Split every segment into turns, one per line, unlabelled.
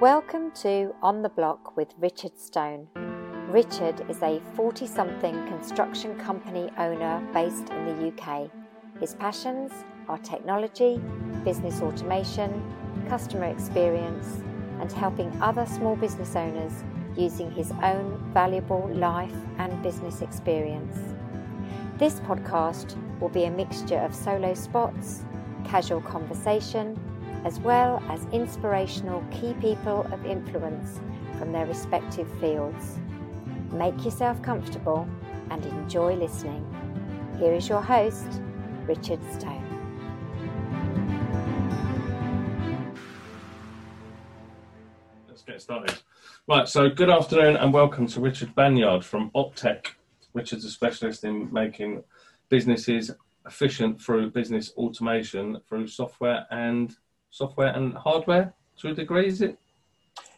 Welcome to On the Block with Richard Stone. Richard is a 40 something construction company owner based in the UK. His passions are technology, business automation, customer experience, and helping other small business owners using his own valuable life and business experience. This podcast will be a mixture of solo spots, casual conversation, as well as inspirational key people of influence from their respective fields. Make yourself comfortable and enjoy listening. Here is your host, Richard Stone.
Let's get started. Right, so good afternoon and welcome to Richard Banyard from Optech. Richard's a specialist in making businesses efficient through business automation through software and software and hardware to a degree, is it?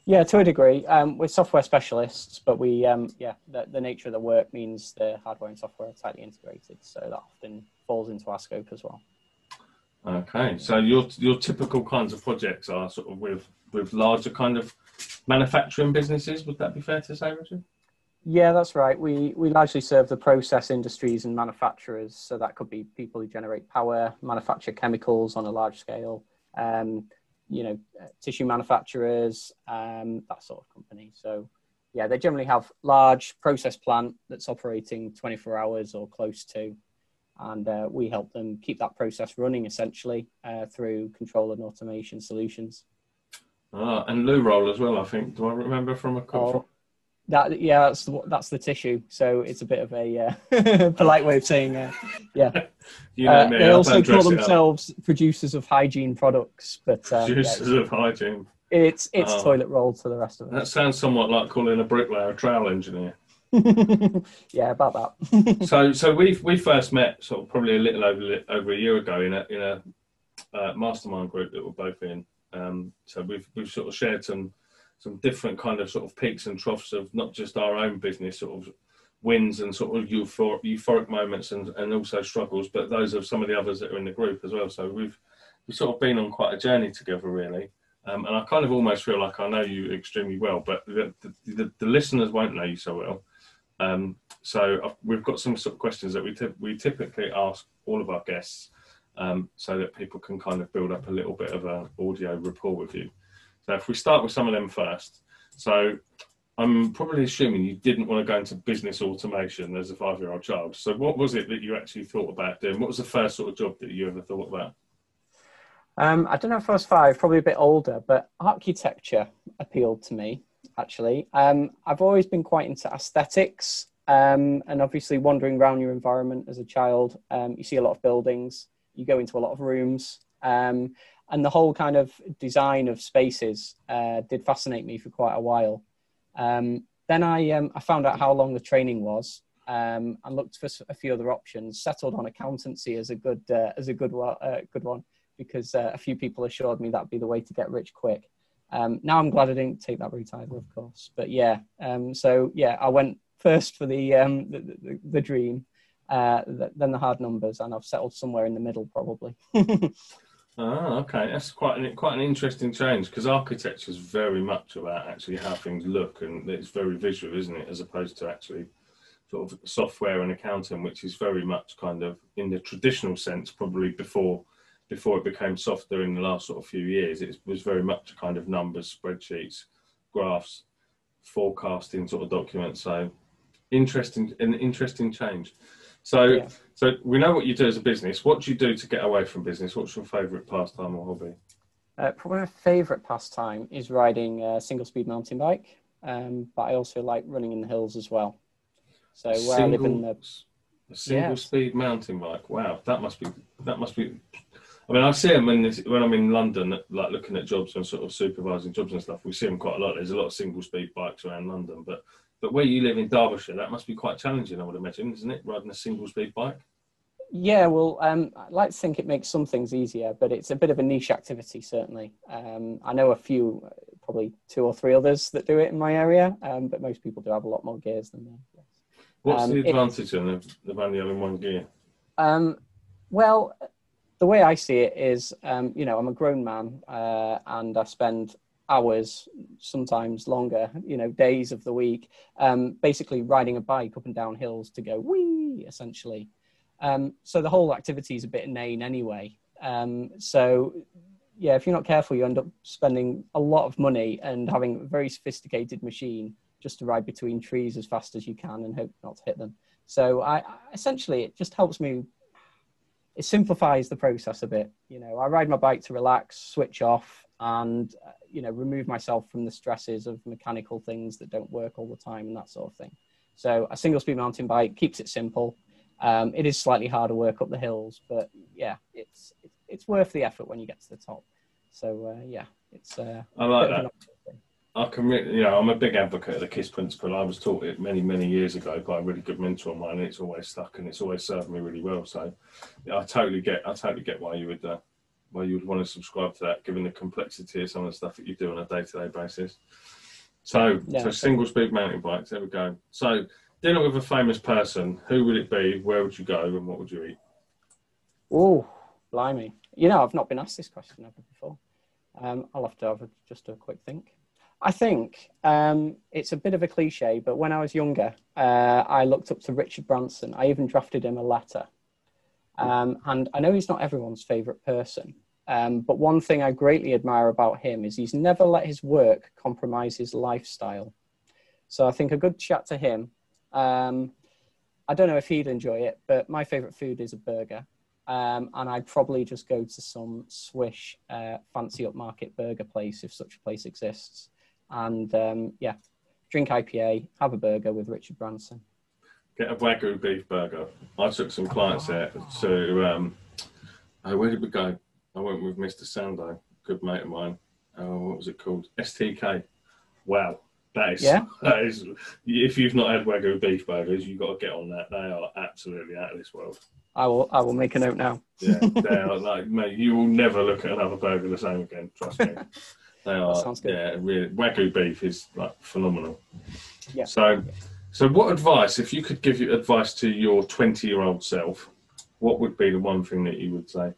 Yeah, to a degree. Um, we're software specialists, but we, um, yeah, the, the, nature of the work means the hardware and software are tightly integrated, so that often falls into our scope as well.
Okay, so your your typical kinds of projects are sort of with with larger kind of manufacturing businesses. Would that be fair to say, Richard?
Yeah, that's right. We we largely serve the process industries and manufacturers. So that could be people who generate power, manufacture chemicals on a large scale, you know, tissue manufacturers, um, that sort of company. So yeah, they generally have large process plant that's operating 24 hours or close to, and uh, we help them keep that process running essentially uh, through control and automation solutions.
Ah, and loo roll as well. I think. Do I remember from a oh,
that yeah, that's the, that's the tissue. So it's a bit of a uh, polite way of saying, uh, yeah. you know uh, they also call themselves producers of hygiene products, but
um, producers
yeah,
of hygiene.
It's it's oh. toilet roll to the rest of it.
That sounds somewhat like calling a bricklayer a trowel engineer.
yeah, about that.
so so we we first met sort of probably a little over over a year ago in a in a uh, mastermind group that we're both in. Um, so we've we've sort of shared some some different kind of sort of peaks and troughs of not just our own business sort of wins and sort of euphoric, euphoric moments and, and also struggles, but those of some of the others that are in the group as well. So we've we've sort of been on quite a journey together, really. Um, and I kind of almost feel like I know you extremely well, but the, the, the listeners won't know you so well. Um, so I've, we've got some sort of questions that we t- we typically ask all of our guests, um, so that people can kind of build up a little bit of an audio rapport with you. So if we start with some of them first. So I'm probably assuming you didn't want to go into business automation as a five year old child. So what was it that you actually thought about doing? What was the first sort of job that you ever thought about?
Um, I don't know if I was five, probably a bit older, but architecture appealed to me actually. Um, I've always been quite into aesthetics um, and obviously wandering around your environment as a child. Um, you see a lot of buildings, you go into a lot of rooms. Um, and the whole kind of design of spaces uh, did fascinate me for quite a while. Um, then I, um, I found out how long the training was um, and looked for a few other options. Settled on accountancy as a good uh, as a good one, uh, good one because uh, a few people assured me that'd be the way to get rich quick. Um, now I'm glad I didn't take that route either, of course. But yeah, um, so yeah, I went first for the um, the, the, the, dream, uh, then the hard numbers, and I've settled somewhere in the middle probably.
Ah, okay. That's quite an quite an interesting change because architecture is very much about actually how things look, and it's very visual, isn't it? As opposed to actually sort of software and accounting, which is very much kind of in the traditional sense, probably before before it became softer in the last sort of few years. It was very much kind of numbers, spreadsheets, graphs, forecasting sort of documents. So interesting, an interesting change. So, yeah. So we know what you do as a business. What do you do to get away from business? What's your favourite pastime or hobby?
Uh, probably my favourite pastime is riding a single speed mountain bike, um, but I also like running in the hills as well. So where single, I live in the
a single yeah. speed mountain bike. Wow, that must be that must be. I mean, I see them when, when I'm in London, like looking at jobs and sort of supervising jobs and stuff. We see them quite a lot. There's a lot of single speed bikes around London, but but where you live in Derbyshire, that must be quite challenging, I would imagine, isn't it? Riding a single speed bike.
Yeah, well, um, I like to think it makes some things easier, but it's a bit of a niche activity, certainly. Um, I know a few, probably two or three others that do it in my area, um, but most people do have a lot more gears than me.
What's um, the advantage it, of, of only having one gear?
Um, well, the way I see it is, um, you know, I'm a grown man uh, and I spend hours, sometimes longer, you know, days of the week, um, basically riding a bike up and down hills to go wee, essentially. Um, so the whole activity is a bit inane anyway. Um, so yeah, if you're not careful, you end up spending a lot of money and having a very sophisticated machine just to ride between trees as fast as you can and hope not to hit them. So I, essentially, it just helps me. It simplifies the process a bit. You know, I ride my bike to relax, switch off, and uh, you know, remove myself from the stresses of mechanical things that don't work all the time and that sort of thing. So a single speed mountain bike keeps it simple. Um, it is slightly harder work up the hills, but yeah, it's it's worth the effort when you get to the top. So uh, yeah, it's. Uh,
I like that. I can, you know, I'm a big advocate of the KISS principle. I was taught it many, many years ago by a really good mentor of mine, and it's always stuck and it's always served me really well. So, yeah, I totally get, I totally get why you would, uh, why you would want to subscribe to that, given the complexity of some of the stuff that you do on a day-to-day basis. So, yeah, so single speed mountain bikes. There we go. So, dinner with a famous person. Who would it be? Where would you go? And what would you eat?
Oh, blimey! You know, I've not been asked this question ever before. Um, I'll have to have a, just a quick think. I think um, it's a bit of a cliche, but when I was younger, uh, I looked up to Richard Branson. I even drafted him a letter. Um, and I know he's not everyone's favourite person, um, but one thing I greatly admire about him is he's never let his work compromise his lifestyle. So I think a good chat to him. Um, I don't know if he'd enjoy it, but my favourite food is a burger. Um, and I'd probably just go to some swish uh, fancy upmarket burger place if such a place exists and um, yeah, drink IPA, have a burger with Richard Branson.
Get a Wagyu beef burger. I took some clients there to, um, oh, where did we go? I went with Mr. Sando, good mate of mine. Oh, what was it called? STK. Wow. That is, yeah. that is, if you've not had Wagyu beef burgers, you've got to get on that. They are absolutely out of this world.
I will, I will make a note now.
yeah, they are like, mate, you will never look at another burger the same again. Trust me. They are. sounds good. Yeah, really. Wagyu beef is like phenomenal. Yeah. So, so what advice, if you could give you advice to your twenty-year-old self, what would be the one thing that you would say?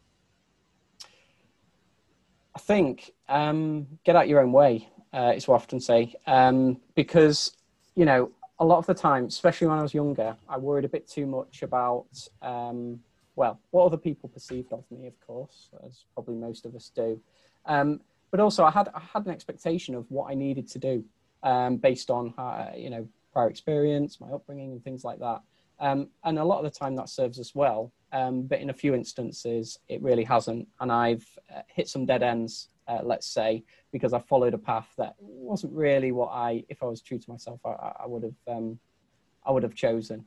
I think um, get out your own way. Uh, is what I often say um, because you know a lot of the time, especially when I was younger, I worried a bit too much about um, well what other people perceived of me, of course, as probably most of us do. Um, but also I had I had an expectation of what I needed to do um, based on uh, you know prior experience, my upbringing, and things like that. Um, and a lot of the time that serves us well, um, but in a few instances it really hasn't. And I've uh, hit some dead ends, uh, let's say, because I followed a path that wasn't really what I, if I was true to myself, I, I would have um, I would have chosen.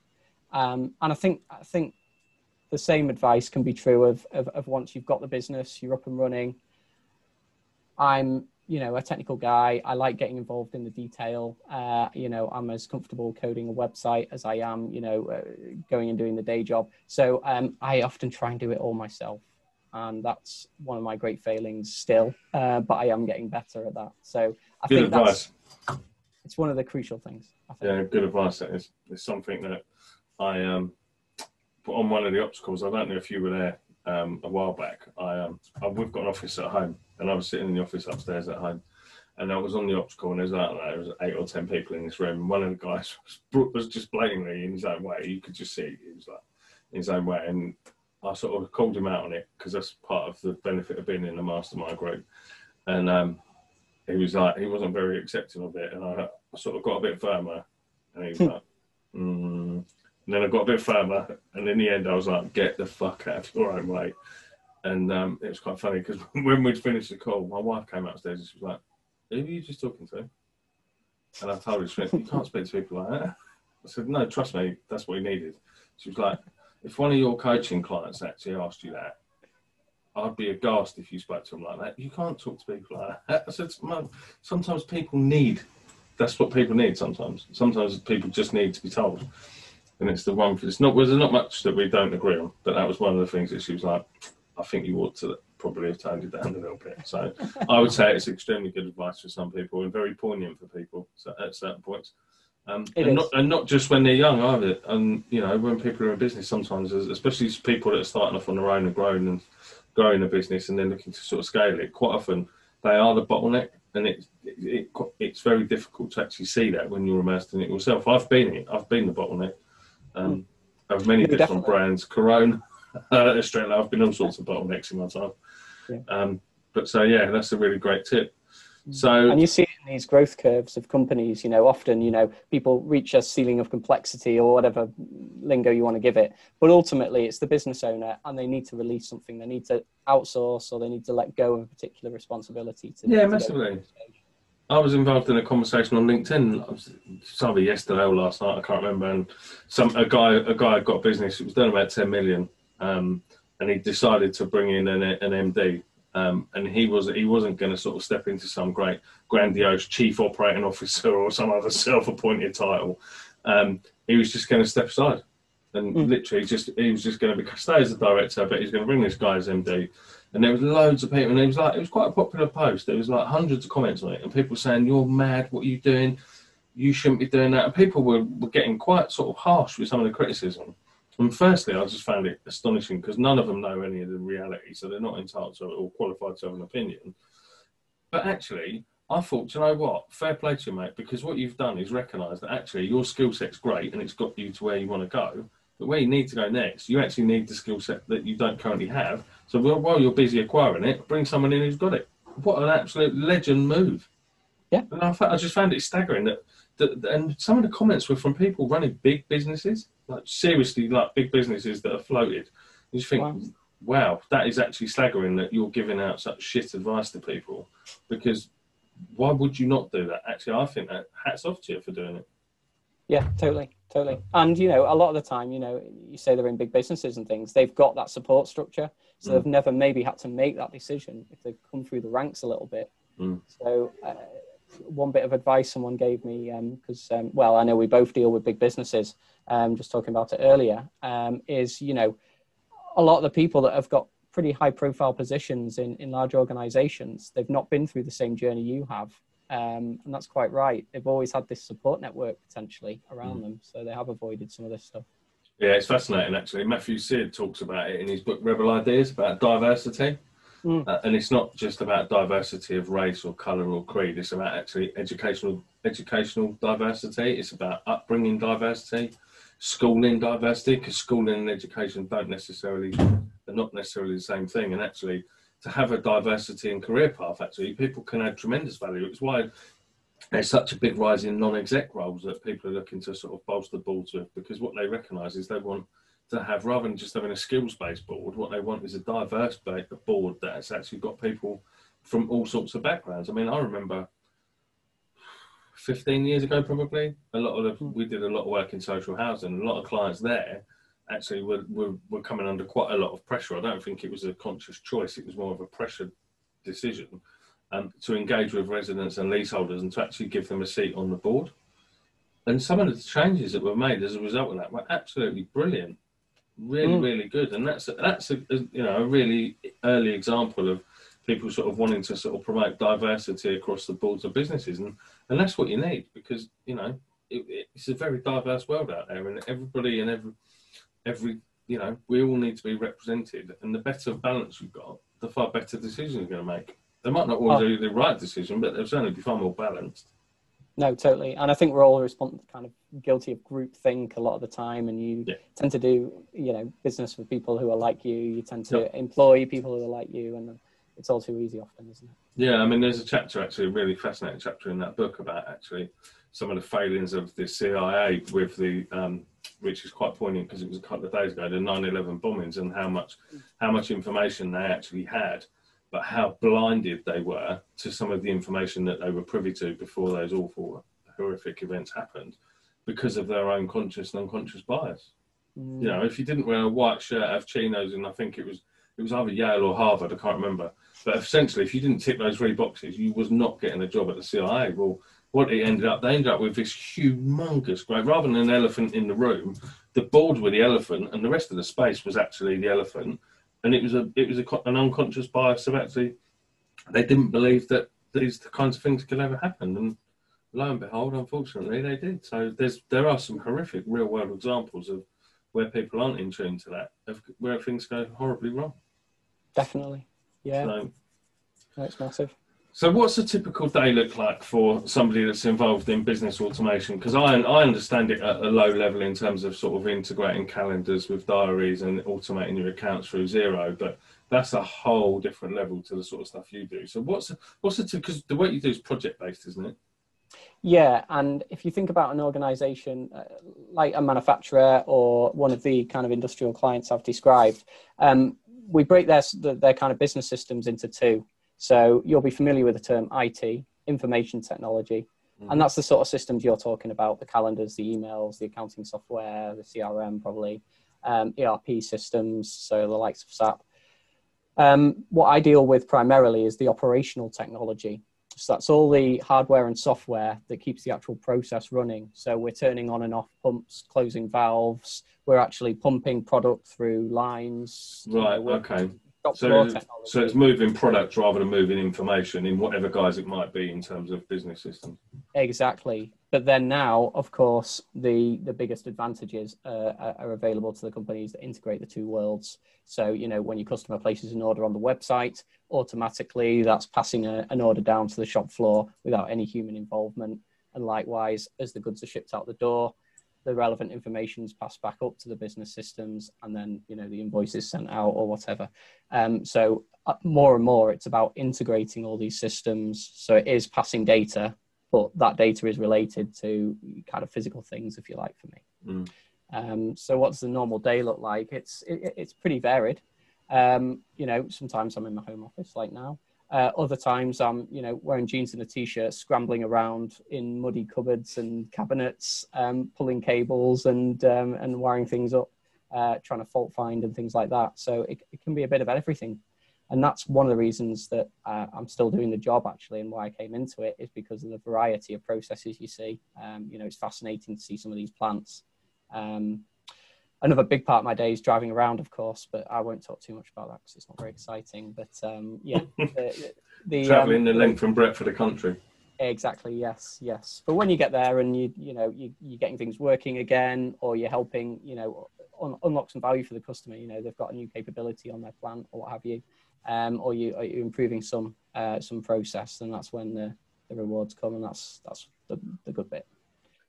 Um, and I think I think the same advice can be true of, of, of once you've got the business, you're up and running, I'm, you know, a technical guy. I like getting involved in the detail. Uh, you know, I'm as comfortable coding a website as I am, you know, uh, going and doing the day job. So um, I often try and do it all myself. And that's one of my great failings still, uh, but I am getting better at that. So I
good
think
advice.
that's it's one of the crucial things.
Yeah, good advice. It's, it's something that I um, put on one of the obstacles. I don't know if you were there um, a while back. I, um, I, we've got an office at home, and I was sitting in the office upstairs at home, and I was on the optical, and there's like there was eight or ten people in this room. And one of the guys was, was just blatantly in his own way. You could just see he was like in his own way, and I sort of called him out on it because that's part of the benefit of being in the mastermind group. And um, he was like, he wasn't very accepting of it, and I, I sort of got a bit firmer, and he was hmm. like, mm. And then I got a bit firmer. and in the end, I was like, "Get the fuck out of your own way." And um, it was quite funny because when we'd finished the call, my wife came upstairs and she was like, "Who are you just talking to?" And I told her, "You can't speak to people like that." I said, "No, trust me, that's what he needed." She was like, "If one of your coaching clients actually asked you that, I'd be aghast if you spoke to them like that. You can't talk to people like that." I said, "Sometimes people need." That's what people need. Sometimes, sometimes people just need to be told and it's the one. It's not. Well, there's not much that we don't agree on, but that was one of the things that she was like, "I think you ought to probably have toned it down a little bit." So I would say it's extremely good advice for some people and very poignant for people at certain points. Um, and, not, and, not, just when they're young either. And you know, when people are in business, sometimes, especially people that are starting off on their own and growing and growing a business and then looking to sort of scale it, quite often they are the bottleneck. and it, it, it, it's very difficult to actually see that when you're immersed in it yourself. I've been it. I've been the bottleneck um, of many
No,
different
definitely.
brands. Corona, Australia. I've been all sorts of bottlenecks in my time.
Yeah.
Um, but so yeah, that's a really great tip.
Mm.
So
And you see in these growth curves of companies, you know, often, you know, people reach a ceiling of complexity or whatever lingo you want to give it. But ultimately, it's the business owner and they need to release something. They need to outsource or they need to let go of a particular responsibility. To,
Yeah,
to
massively.
to the stage.
I was involved in a conversation on LinkedIn. I was it's either yesterday or last night. I can't remember. And some a guy a guy had got a business. It was done about ten million, um, and he decided to bring in an, an MD. Um, and he was he wasn't going to sort of step into some great grandiose chief operating officer or some other self-appointed title. Um, he was just going to step aside and
Mm.
literally just he was just going to be stay as the director, but he's going to bring this guy as MD. And there was loads of people, and it was like it was quite a popular post. There was like hundreds of comments on it, and people saying, "You're mad! What are you doing? You shouldn't be doing that." And people were, were getting quite sort of harsh with some of the criticism. And firstly, I just found it astonishing because none of them know any of the reality, so they're not entitled to or qualified to have an opinion. But actually, I thought, "Do you know what? Fair play to you, mate, because what you've done is recognise that actually your skill set's great and it's got you to where you want to go. But where you need to go next, you actually need the skill set that you don't currently have. So while- while you're busy acquiring it, bring someone in who's got it. What an absolute legend move!
Yeah.
and I, I just found it staggering that, that, and some of the comments were from people running big businesses, like seriously, like big businesses that are floated. You just think,
Wow.
wow, that is actually staggering that you're giving out such shit advice to people because why would you not do that? Actually, I think that hats off to you for doing it.
Yeah, totally, totally. And you know, a lot of the time, you know, you say they're in big businesses and things. They've got that support structure, so
Mm.
they've never maybe had to make that decision if they've come through the ranks a little bit.
Mm.
So, uh, one bit of advice someone gave me because, um, well, I know we both deal with big businesses. Um, just talking about it earlier, um, is you know, a lot of the people that have got pretty high profile positions in in large organisations, they've not been through the same journey you have. Um, and that's quite right. They've always had this support network potentially around
Mm.
them, so they have avoided some of this stuff.
Yeah, it's fascinating actually. Matthew Syed talks about it in his book Rebel Ideas about diversity.
Mm.
Uh, and it's not just about diversity of race or colour or creed. It's about actually educational educational diversity. It's about upbringing diversity, schooling diversity, because schooling and education don't necessarily are not necessarily the same thing. And actually, to have a diversity and career path, actually, people can add tremendous value. It's why there's such a big rise in non-exec roles that people are looking to sort of bolster boards with, because what they recognise is they want to have rather than just having a skills-based board, what they want is a diverse board that's actually got people from all sorts of backgrounds. I mean, I remember 15 years ago, probably a lot of the, we did a lot of work in social housing. A lot of clients there actually were, were were coming under quite a lot of pressure. I don't think it was a conscious choice; it was more of a pressure decision um, to engage with residents and leaseholders and to actually give them a seat on the board. And some of the changes that were made as a result of that were absolutely brilliant, really,
Mm.
really good. And that's that's a, a you know a really early example of people sort of wanting to sort of promote diversity across the boards of businesses, and and that's what you need because you know it, it's a very diverse world out there, and everybody and every every you know we all need to be represented, and the better balance you've got, the far better decisions you're going to make. They might not always
Oh.
be the right decision, but they'll certainly be far more balanced.
No, totally. And I think we're all respond, kind of guilty of group think a lot of the time. And you
Yeah.
tend to do, you know, business with people who are like you. You tend to
Yeah.
employ people who are like you. And it's all too easy often, isn't it?
Yeah, I mean, there's a chapter actually, a really fascinating chapter in that book about actually some of the failings of the CIA with the, um, which is quite poignant because it was a couple of days ago, the 9/11 bombings and how much, how much information they actually had, but how blinded they were to some of the information that they were privy to before those awful, horrific events happened, because of their own conscious and unconscious bias.
Mm.
You know, if you didn't wear a white shirt, have chinos, and I think it was it was either Yale or Harvard, I can't remember. But essentially, if you didn't tick those three boxes, you was not getting a job at the CIA. Well, what it ended up, they ended up with this humongous, great, rather than an elephant in the room, the board were the elephant, and the rest of the space was actually the elephant. And it was a, it was a, an unconscious bias of actually, they didn't believe that these kinds of things could ever happen. And lo and behold, unfortunately, they did. So there's, there are some horrific real world examples of where people aren't in tune to that, of where things go horribly wrong.
Definitely. Yeah,
So,
it's massive.
So, what's a typical day look like for somebody that's involved in business automation? Because I, I understand it at a low level in terms of sort of integrating calendars with diaries and automating your accounts through Xero, but that's a whole different level to the sort of stuff you do. So, what's what's it? Because the work you do is project based, isn't it?
Yeah, and if you think about an organization uh, like a manufacturer or one of the kind of industrial clients I've described, um, we break their, their kind of business systems into two. So you'll be familiar with the term IT, information technology, mm-hmm. and that's the sort of systems you're talking about: the calendars, the emails, the accounting software, the CRM, probably um, ERP systems, so the likes of SAP. Um, what I deal with primarily is the operational technology. So that's all the hardware and software that keeps the actual process running. So we're turning on and off pumps, closing valves. We're actually pumping product through lines.
Right. You know, okay so, so it's moving products rather than moving information in whatever guise it might be in terms of business systems.
Exactly. But then now, of course, the, the biggest advantages uh, are available to the companies that integrate the two worlds. So, you know, when your customer places an order on the website, automatically that's passing a, an order down to the shop floor without any human involvement. And likewise, as the goods are shipped out the door, the relevant information is passed back up to the business systems and then you know the invoices sent out or whatever. Um, so uh, more and more it's about integrating all these systems. So it is passing data but that data is related to kind of physical things if you like for me. Mm. um, so what's the normal day look like? It's it, it's pretty varied. Um, you know sometimes i'm in my home office like now uh, other times I'm, you know, wearing jeans and a t-shirt, scrambling around in muddy cupboards and cabinets, um, pulling cables and um, and wiring things up, uh, trying to fault find and things like that. So it, it can be a bit of everything, and that's one of the reasons that uh, I'm still doing the job actually, and why I came into it is because of the variety of processes you see. Um, you know, it's fascinating to see some of these plants. Um, another big part of my day is driving around, of course, but I won't talk too much about that because it's not very exciting. But um, yeah, the,
the traveling um, the length and breadth of the country.
Exactly. Yes. Yes. But when you get there and you you know you you're getting things working again, or you're helping you know un- unlock some value for the customer. You know they've got a new capability on their plant or what have you, um, or you are you improving some uh, some process, and that's when the, the rewards come, and that's that's the, the good bit.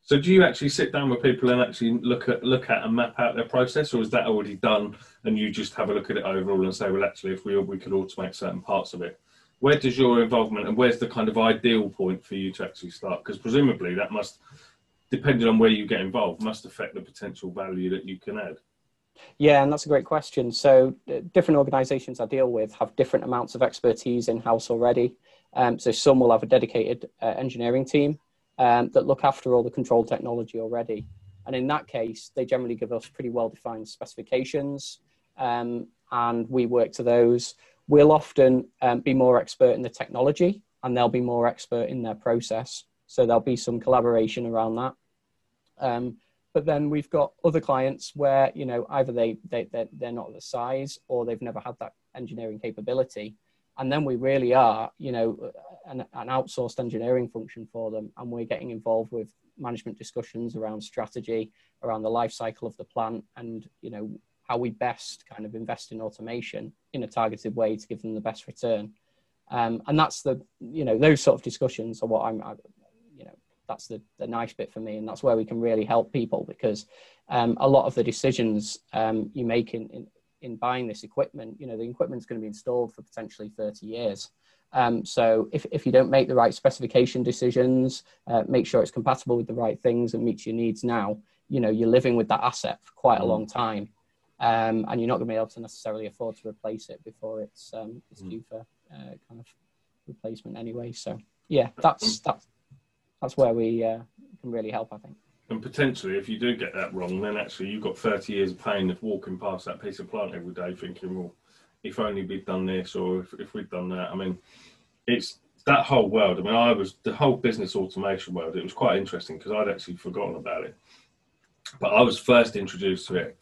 So do you actually sit down with people and actually look at look at and map out their process, or is that already done and you just have a look at it overall and say, well, actually, if we we could automate certain parts of it, where does your involvement and where's the kind of ideal point for you to actually start? Because presumably that must, depending on where you get involved, must affect the potential value that you can add.
Yeah, and that's a great question. So uh, different organisations I deal with have different amounts of expertise in house already. Um, so some will have a dedicated uh, engineering team um, that look after all the control technology already. And in that case, they generally give us pretty well defined specifications, um, and we work to those. We'll often um, be more expert in the technology, and they'll be more expert in their process. So there'll be some collaboration around that. Um, but then we've got other clients where you know either they, they they're, they're not the size or they've never had that engineering capability and then we really are you know an, an, outsourced engineering function for them. And we're getting involved with management discussions around strategy around the life cycle of the plant and you know how we best kind of invest in automation in a targeted way to give them the best return. Um, and that's the you know those sort of discussions are what i'm I, you know that's the, the nice bit for me. And that's where we can really help people because um, a lot of the decisions um, you make in, in, in buying this equipment, you know, the equipment's going to be installed for potentially 30 years. Um, so if, if you don't make the right specification decisions, uh, make sure it's compatible with the right things and meets your needs now, you know, you're living with that asset for quite a mm. long time. Um, and you're not going to be able to necessarily afford to replace it before it's, um, it's mm. due for uh, kind of replacement anyway. So yeah, that's, that's, that's where we uh, can really help, I think.
And potentially, if you do get that wrong, then actually you've got 30 years of pain of walking past that piece of plant every day thinking, well, if only we'd done this or if, if we'd done that. I mean, it's that whole world. I mean, I was the whole business automation world. It was quite interesting because I'd actually forgotten about it. But I was first introduced to it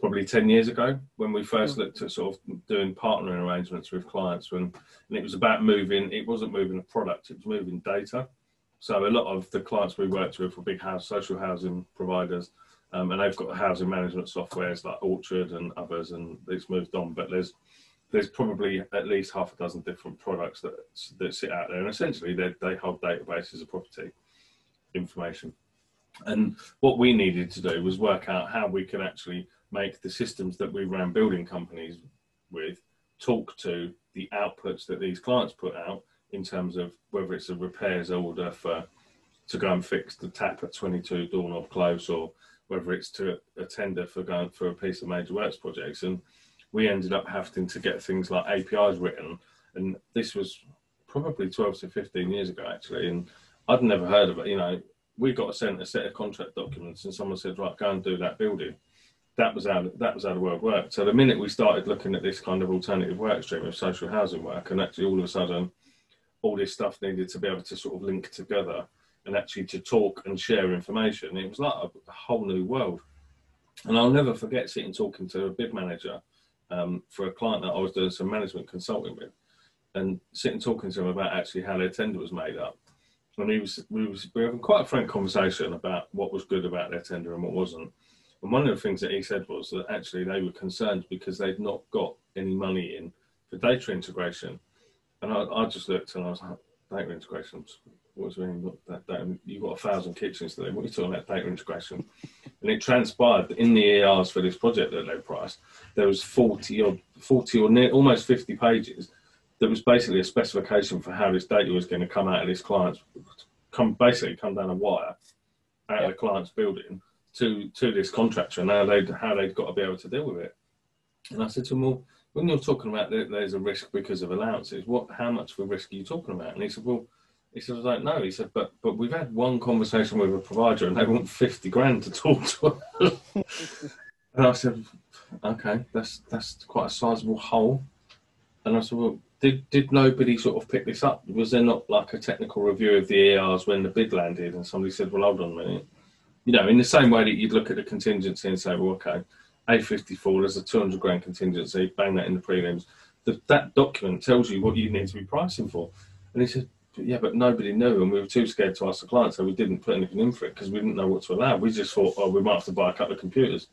probably 10 years ago when we first hmm. looked at sort of doing partnering arrangements with clients when and it was about moving it wasn't moving a product it was moving data so a lot of the clients we worked with were big house social housing providers, um, and they've got housing management softwares like Orchard and others, and it's moved on. But there's there's probably at least half a dozen different products that that sit out there, and essentially they they hold databases of property information. And what we needed to do was work out how we could actually make the systems that we ran building companies with talk to the outputs that these clients put out in terms of whether it's a repairs order for to go and fix the tap at 22 Doorknob Close or whether it's to a tender for going for a piece of major works projects. And we ended up having to get things like APIs written. And this was probably 12 to 15 years ago, actually. And I'd never heard of it. You know, we got sent a set of contract documents and someone said, right, go and do that building. That was how that was how the world worked. So the minute we started looking at this kind of alternative work stream of social housing work, and actually all of a sudden, all this stuff needed to be able to sort of link together and actually to talk and share information. It was like a, whole new world. And I'll never forget sitting talking to a bid manager um, for a client that I was doing some management consulting with, and sitting talking to him about actually how their tender was made up. And he was we was we were having quite a frank conversation about what was good about their tender and what wasn't. And one of the things that he said was that actually they were concerned because they'd not got any money in for data integration. And I, I just looked and I was like, data integration, what's mean that, that you've got a thousand kitchens today. What are you talking about data integration? and it transpired that in the ERs for this project that they priced, there was 40 or 40 or near, almost 50 pages that was basically a specification for how this data was going to come out of this client's come basically come down a wire out of the client's building to to this contractor and how they how they've got to be able to deal with it. And I said to him, well, when you're talking about that there's a risk because of allowances, what how much of a risk are you talking about? And he said, well, he said, I don't know. He said, but but we've had one conversation with a provider and they want fifty grand to talk to us. and I said, okay, that's that's quite a sizable hole. And I said, well, did did nobody sort of pick this up? Was there not like a technical review of the ERs when the bid landed and somebody said, well, hold on a minute. You know, in the same way that you'd look at the contingency and say, well, okay, A54, there's a 200 grand contingency, bang that in the prelims. The, that document tells you what you need to be pricing for. And he said, yeah, but nobody knew, and we were too scared to ask the client, so we didn't put anything in for it because we didn't know what to allow. We just thought, oh, we might have to buy a couple of computers.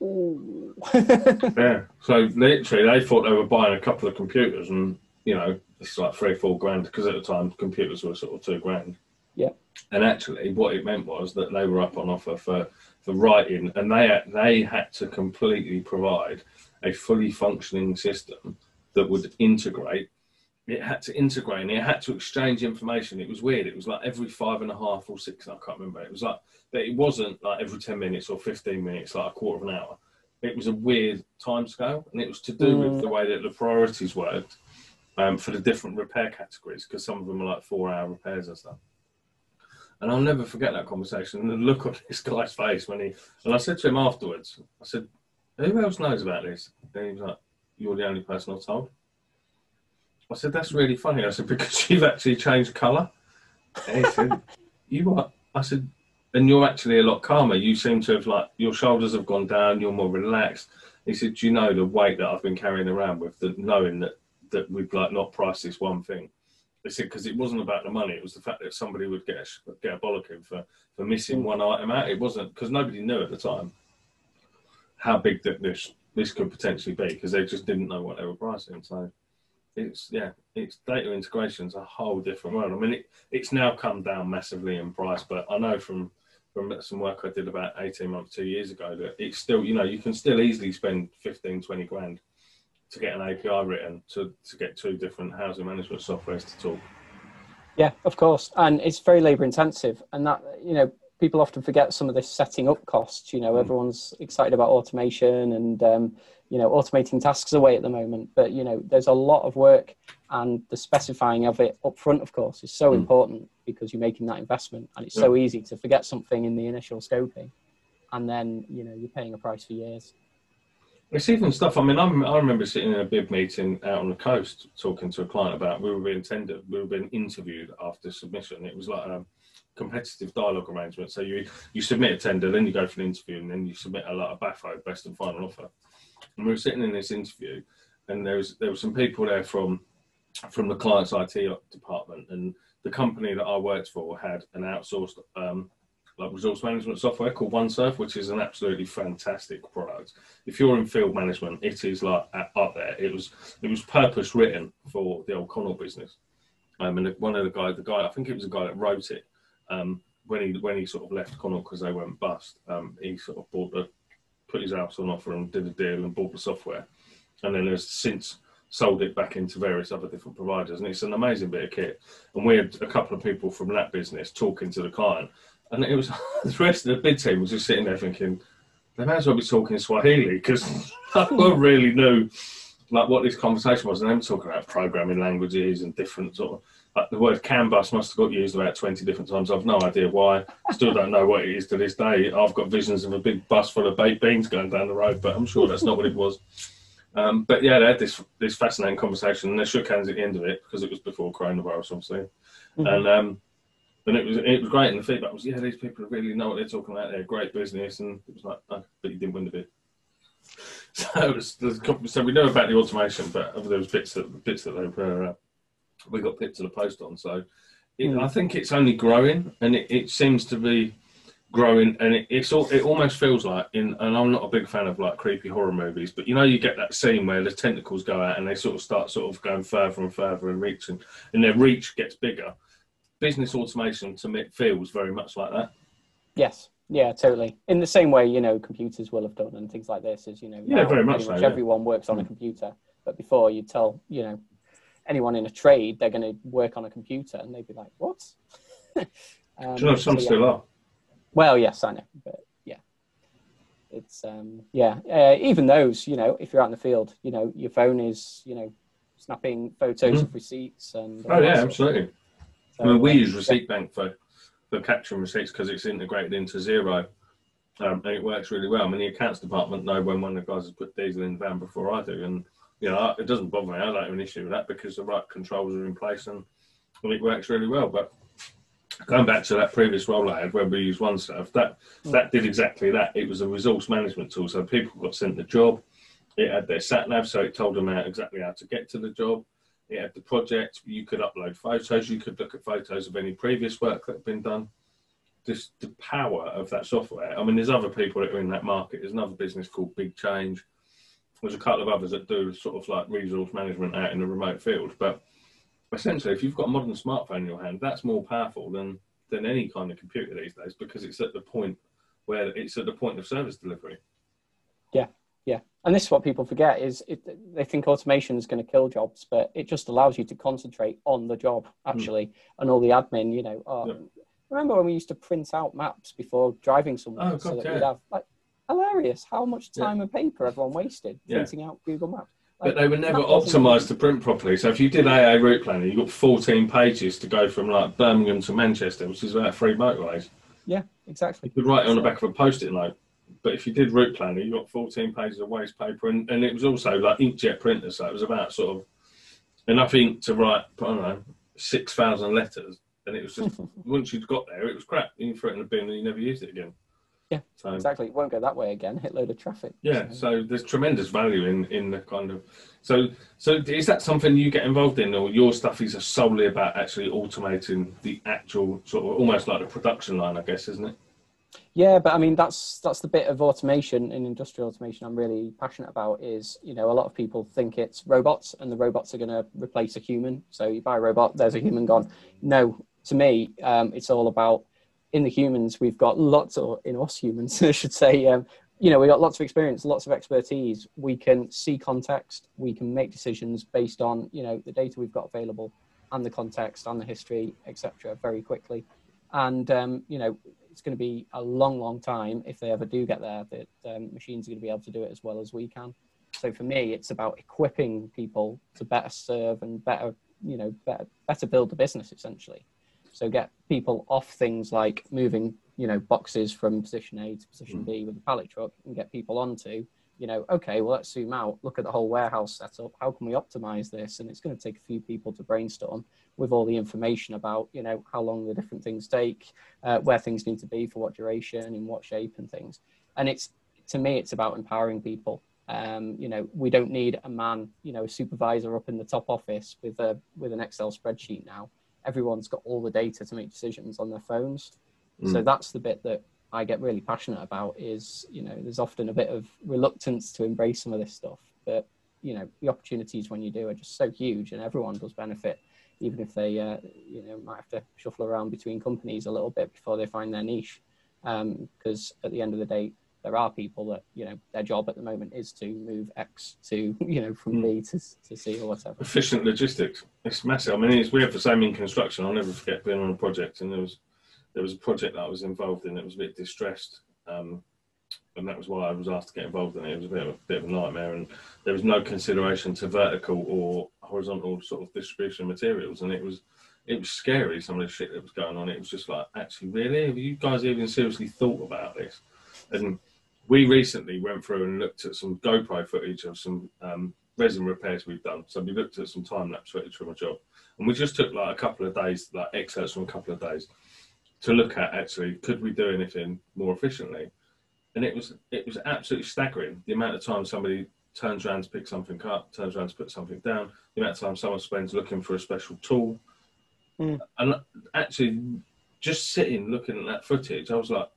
yeah, so literally, they thought they were buying a couple of computers, and you know, it's like three, four grand because at the time computers were sort of two grand.
Yeah.
And actually, what it meant was that they were up on offer for for writing, and they had, they had to completely provide a fully functioning system that would integrate it had to integrate and it had to exchange information. It was weird. It was like every five and a half or six, I can't remember. It was like, but it wasn't like every 10 minutes or 15 minutes, like a quarter of an hour. It was a weird time scale and it was to do mm. with the way that the priorities worked um, for the different repair categories because some of them are like four hour repairs and stuff. And I'll never forget that conversation and the look on this guy's face when he, and I said to him afterwards, I said, who else knows about this? And he was like, you're the only person I told. I said, that's really funny. I said, because you've actually changed colour. And he said, you what? I said, and you're actually a lot calmer. You seem to have like, your shoulders have gone down, you're more relaxed. He said, do you know the weight that I've been carrying around with, the, knowing that, that we've like not priced this one thing? They said, because it wasn't about the money, it was the fact that somebody would get a, get a bollocking for, for missing hmm. one item out. It wasn't, because nobody knew at the time how big that this, this could potentially be, because they just didn't know what they were pricing. So, it's yeah, it's data integration is a whole different world. I mean, it, it's now come down massively in price, but I know from from some work I did about 18 months, two years ago, that it's still, you know, you can still easily spend 15, 20 grand to get an API written to, to get two different housing management softwares to talk.
Yeah, of course. And it's very labor intensive. And that, you know, people often forget some of this setting up costs. You know, mm. everyone's excited about automation and, um, you know automating tasks away at the moment but you know there's a lot of work and the specifying of it up front of course is so mm. important because you're making that investment and it's yeah. so easy to forget something in the initial scoping and then you know you're paying a price for years
it's even stuff i mean I'm, i remember sitting in a bid meeting out on the coast talking to a client about we were being tendered we were being interviewed after submission. It was like a competitive dialogue arrangement. So you you submit a tender then you go for an interview and then you submit a lot of BAFO best and final offer. And we were sitting in this interview, and there was there were some people there from from the client's IT department, and the company that I worked for had an outsourced um, like resource management software called OneServe, which is an absolutely fantastic product. If you're in field management, it is like up there. It was it was purpose written for the old Connaught business. Um, and one of the guys, the guy, I think it was the guy that wrote it. Um, when he when he sort of left Connaught because they went bust, um, he sort of bought the put his house on offer and did a deal and bought the software, and then has since sold it back into various other different providers. And it's an amazing bit of kit. And we had a couple of people from that business talking to the client, and it was the rest of the bid team was just sitting there thinking they may as well be talking Swahili because no one really knew like what this conversation was, and they were talking about programming languages and different sort of like the word canvas must have got used about 20 different times. I've no idea why. Still don't know what it is to this day. I've got visions of a big bus full of baked beans going down the road, but I'm sure that's not what it was. Um, but yeah, they had this this fascinating conversation, and they shook hands at the end of it because it was before coronavirus, obviously. Mm-hmm. And um, and it was it was great, and the feedback was, yeah, these people really know what they're talking about. They're great business, and it was like, oh, but you didn't win the bid. So, was, so we know about the automation, but there was bits that bits that they were uh, we got picked to the post on. So it, mm. I think it's only growing, and it, it seems to be growing, and it, it's all, it almost feels like in. And I'm not a big fan of like creepy horror movies, but you know, you get that scene where the tentacles go out and they sort of start sort of going further and further and reaching, and their reach gets bigger. Business automation to me feels very much like that.
Yes. Yeah, totally. In the same way, you know, computers will have done and things like this is, you know,
yeah, very much, so,
much everyone works on a computer. But before you tell, you know, anyone in a trade they're going to work on a computer, and they'd be like, "What?"
um, Do you know some so, still are?
Well, yes, I know, but yeah, it's um, yeah. Uh, even those, you know, if you're out in the field, you know, your phone is, you know, snapping photos mm. of receipts and.
Oh yeah, absolutely. So, I mean, we um, use Receipt Bank for for capturing receipts because it's integrated into Xero. Um, and it works really well. I mean, the accounts department know when one of the guys has put diesel in the van before I do, and you know, it doesn't bother me. I don't have an issue with that because the right controls are in place and, and it works really well. But going back to that previous role I had where we used OneServe, that that did exactly that. It was a resource management tool, so people got sent the job. It had their sat nav, so it told them out exactly how to get to the job. It had the project. You could upload photos. You could look at photos of any previous work that had been done. Just the power of that software. I mean, there's other people that are in that market. There's another business called Big Change there's a couple of others that do sort of like resource management out in the remote field. But essentially, if you've got a modern smartphone in your hand, that's more powerful than than any kind of computer these days because it's at the point where it's at the point of service delivery.
Yeah, yeah, and this is what people forget is it, they think automation is going to kill jobs, but it just allows you to concentrate on the job actually, mm. and all the admin. You know, oh, yeah. remember when we used to print out maps before driving somewhere
oh,
so
that
yeah. we'd have like hilarious how much time yeah. and paper everyone wasted printing out Google Maps.
Like, but they were never optimized to print properly. So if you did AA route planning, you got 14 pages to go from like Birmingham to Manchester, which is about three motorways.
Yeah, exactly.
You could write it on the back of a post-it note. But if you did route planning, you got 14 pages of waste paper, and, and it was also like inkjet printers. So it was about sort of enough ink to write, I don't know, 6,000 letters. And it was just, once you'd got there, it was crap. You threw it in the bin and you never used it again.
Yeah, so, exactly. It won't go that way again. Hit load of traffic.
Yeah, so. so. there's tremendous value in in the kind of. So so is that something you get involved in, or your stuff is solely about actually automating the actual sort of almost like the production line, I guess, isn't it?
Yeah, but I mean that's that's the bit of automation in industrial automation I'm really passionate about. Is you know a lot of people think it's robots and the robots are going to replace a human. So you buy a robot, there's a human gone. No, to me, um, it's all about in the humans, we've got lots of, in us humans, I should say, um, you know, we've got lots of experience, lots of expertise. We can see context, we can make decisions based on, you know, the data we've got available and the context and the history, etc., very quickly. And, um, you know, it's going to be a long, long time if they ever do get there that um, machines are going to be able to do it as well as we can. So for me, it's about equipping people to better serve and better, you know, better, better build the business essentially. So get people off things like moving, you know, boxes from position A to position mm. B with a pallet truck and get people onto, you know, okay, well, let's zoom out, look at the whole warehouse setup. How can we optimize this? And it's going to take a few people to brainstorm with all the information about, you know, how long the different things take, uh, where things need to be for what duration, in what shape and things. And it's, to me, it's about empowering people. Um, you know, we don't need a man, you know, a supervisor up in the top office with a with an Excel spreadsheet now everyone's got all the data to make decisions on their phones. Mm. So that's the bit that I get really passionate about. Is you know, there's often a bit of reluctance to embrace some of this stuff, but you know, the opportunities when you do are just so huge, and everyone does benefit, even if they uh, you know might have to shuffle around between companies a little bit before they find their niche. Because um, at the end of the day, there are people that you know their job at the moment is to move X to you know from mm. B to, to C or whatever.
Efficient logistics. It's massive. I mean, it's, we have the same in construction. I'll never forget being on a project and there was there was a project that I was involved in that was a bit distressed. Um, and that was why I was asked to get involved in it. It was a bit of a bit of a nightmare, and there was no consideration to vertical or horizontal sort of distribution of materials, and it was it was scary some of the shit that was going on. It was just like, actually, really, have you guys even seriously thought about this? And we recently went through and looked at some GoPro footage of some um, resin repairs we've done. So we looked at some time lapse footage from a job, and we just took like a couple of days, like excerpts from a couple of days, to look at actually could we do anything more efficiently. And it was it was absolutely staggering the amount of time somebody turns around to pick something up, turns around to put something down, the amount of time someone spends looking for a special tool. Mm. And actually, just sitting looking at that footage, I was like,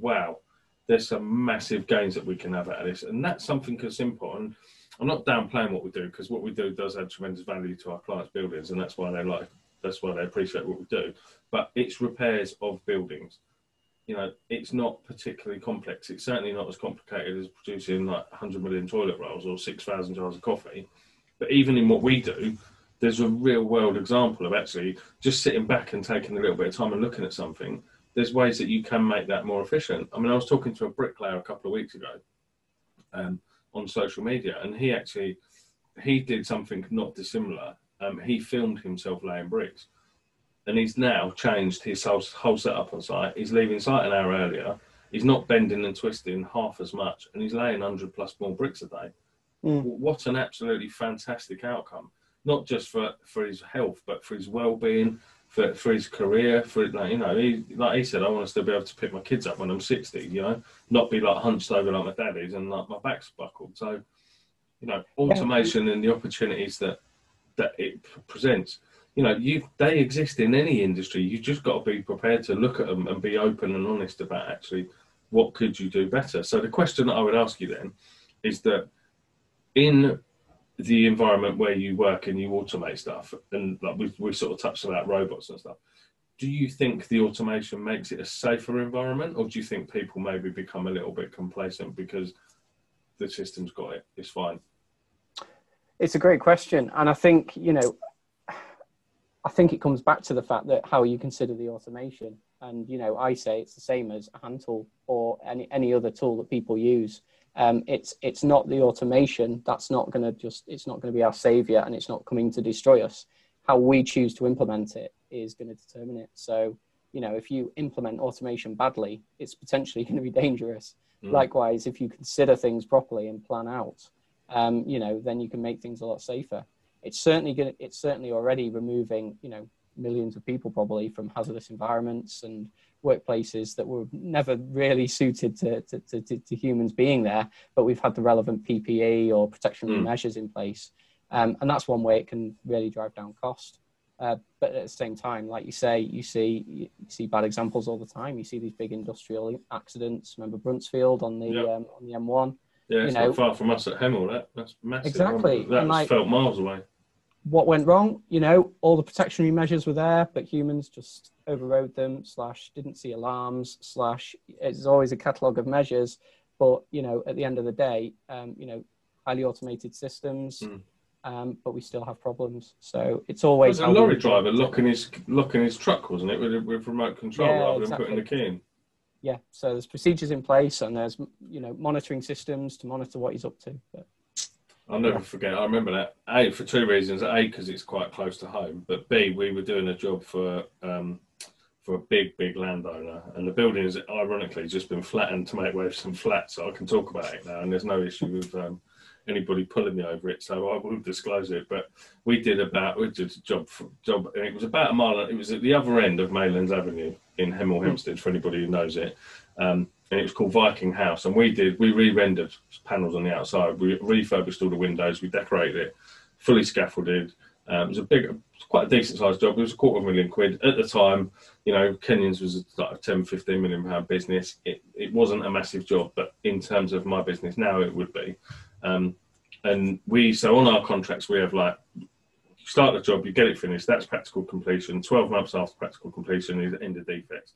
wow, there's some massive gains that we can have out of this. And that's something as simple. And I'm not downplaying what we do because what we do does add tremendous value to our clients' buildings, and that's why they like, that's why they appreciate what we do. But it's repairs of buildings. You know, it's not particularly complex. It's certainly not as complicated as producing like 100 million toilet rolls or 6,000 jars of coffee. But even in what we do, there's a real world example of actually just sitting back and taking a little bit of time and looking at something there's ways that you can make that more efficient. I mean, I was talking to a bricklayer a couple of weeks ago um, on social media, and he actually he did something not dissimilar. Um, he filmed himself laying bricks, and he's now changed his whole, whole setup on site. He's leaving site an hour earlier. He's not bending and twisting half as much, and he's laying 100 plus more bricks a day. Mm. What an absolutely fantastic outcome! Not just for for his health, but for his well-being, for, for his career, for like you know, he, like he said, I want to still be able to pick my kids up when I'm 60. You know, not be like hunched over like my daddy's and like my back's buckled. So, you know, automation yeah. and the opportunities that that it presents. You know, you they exist in any industry. You just got to be prepared to look at them and be open and honest about actually what could you do better. So the question that I would ask you then is that in the environment where you work and you automate stuff, and like we've, we've sort of touched on that robots and stuff. Do you think the automation makes it a safer environment, or do you think people maybe become a little bit complacent because the system's got it? It's fine.
It's a great question, and I think you know, I think it comes back to the fact that how you consider the automation, and you know, I say it's the same as a hand tool or any any other tool that people use. Um, it's it's not the automation that's not going to just it's not going to be our savior and it's not coming to destroy us. How we choose to implement it is going to determine it. So you know if you implement automation badly it's potentially going to be dangerous. Mm. likewise if you consider things properly and plan out um, you know then you can make things a lot safer it's certainly going it's certainly already removing you know millions of people probably from hazardous environments and workplaces that were never really suited to, to, to, to humans being there, but we've had the relevant PPE or protection mm. measures in place. Um, and that's one way it can really drive down cost. Uh, but at the same time, like you say, you see you see bad examples all the time. You see these big industrial accidents. Remember Buncefield on the yep. um, on the
M1. Yeah, it's you know, not far from us at Hemel. That that's massive.
Exactly.
That was like, felt miles away
what went wrong? You know, all the protectionary measures were there, but humans just overrode them. Slash, didn't see alarms. Slash, it's always a catalogue of measures, but you know, at the end of the day, um, you know, highly automated systems, mm. um, but we still have problems. So it's always
a lorry driver locking his locking his truck, wasn't it, with, with remote control yeah, rather exactly. than putting the key in.
Yeah, so there's procedures in place, and there's you know monitoring systems to monitor what he's up to. But
I'll never forget. I remember that. A for two reasons. A because it's quite close to home, but B we were doing a job for um, for a big big landowner, and the building has ironically just been flattened to make way for some flats. So I can talk about it now, and there's no issue with um, anybody pulling me over it. So I will disclose it. But we did about we did a job for, job, and it was about a mile. It was at the other end of Maylands Avenue in Hemel Hempstead, for anybody who knows it. Um, and it was called Viking House. And we did we re-rendered panels on the outside. We refurbished all the windows. We decorated it, fully scaffolded. Um, it was a big, quite a decent sized job. It was a quarter of a million quid at the time. You know, Kenyon's was like a 10, 15 million pound business. It it wasn't a massive job, but in terms of my business now, it would be. Um, and we so on our contracts we have like start the job, you get it finished. That's practical completion. Twelve months after practical completion is end of defects.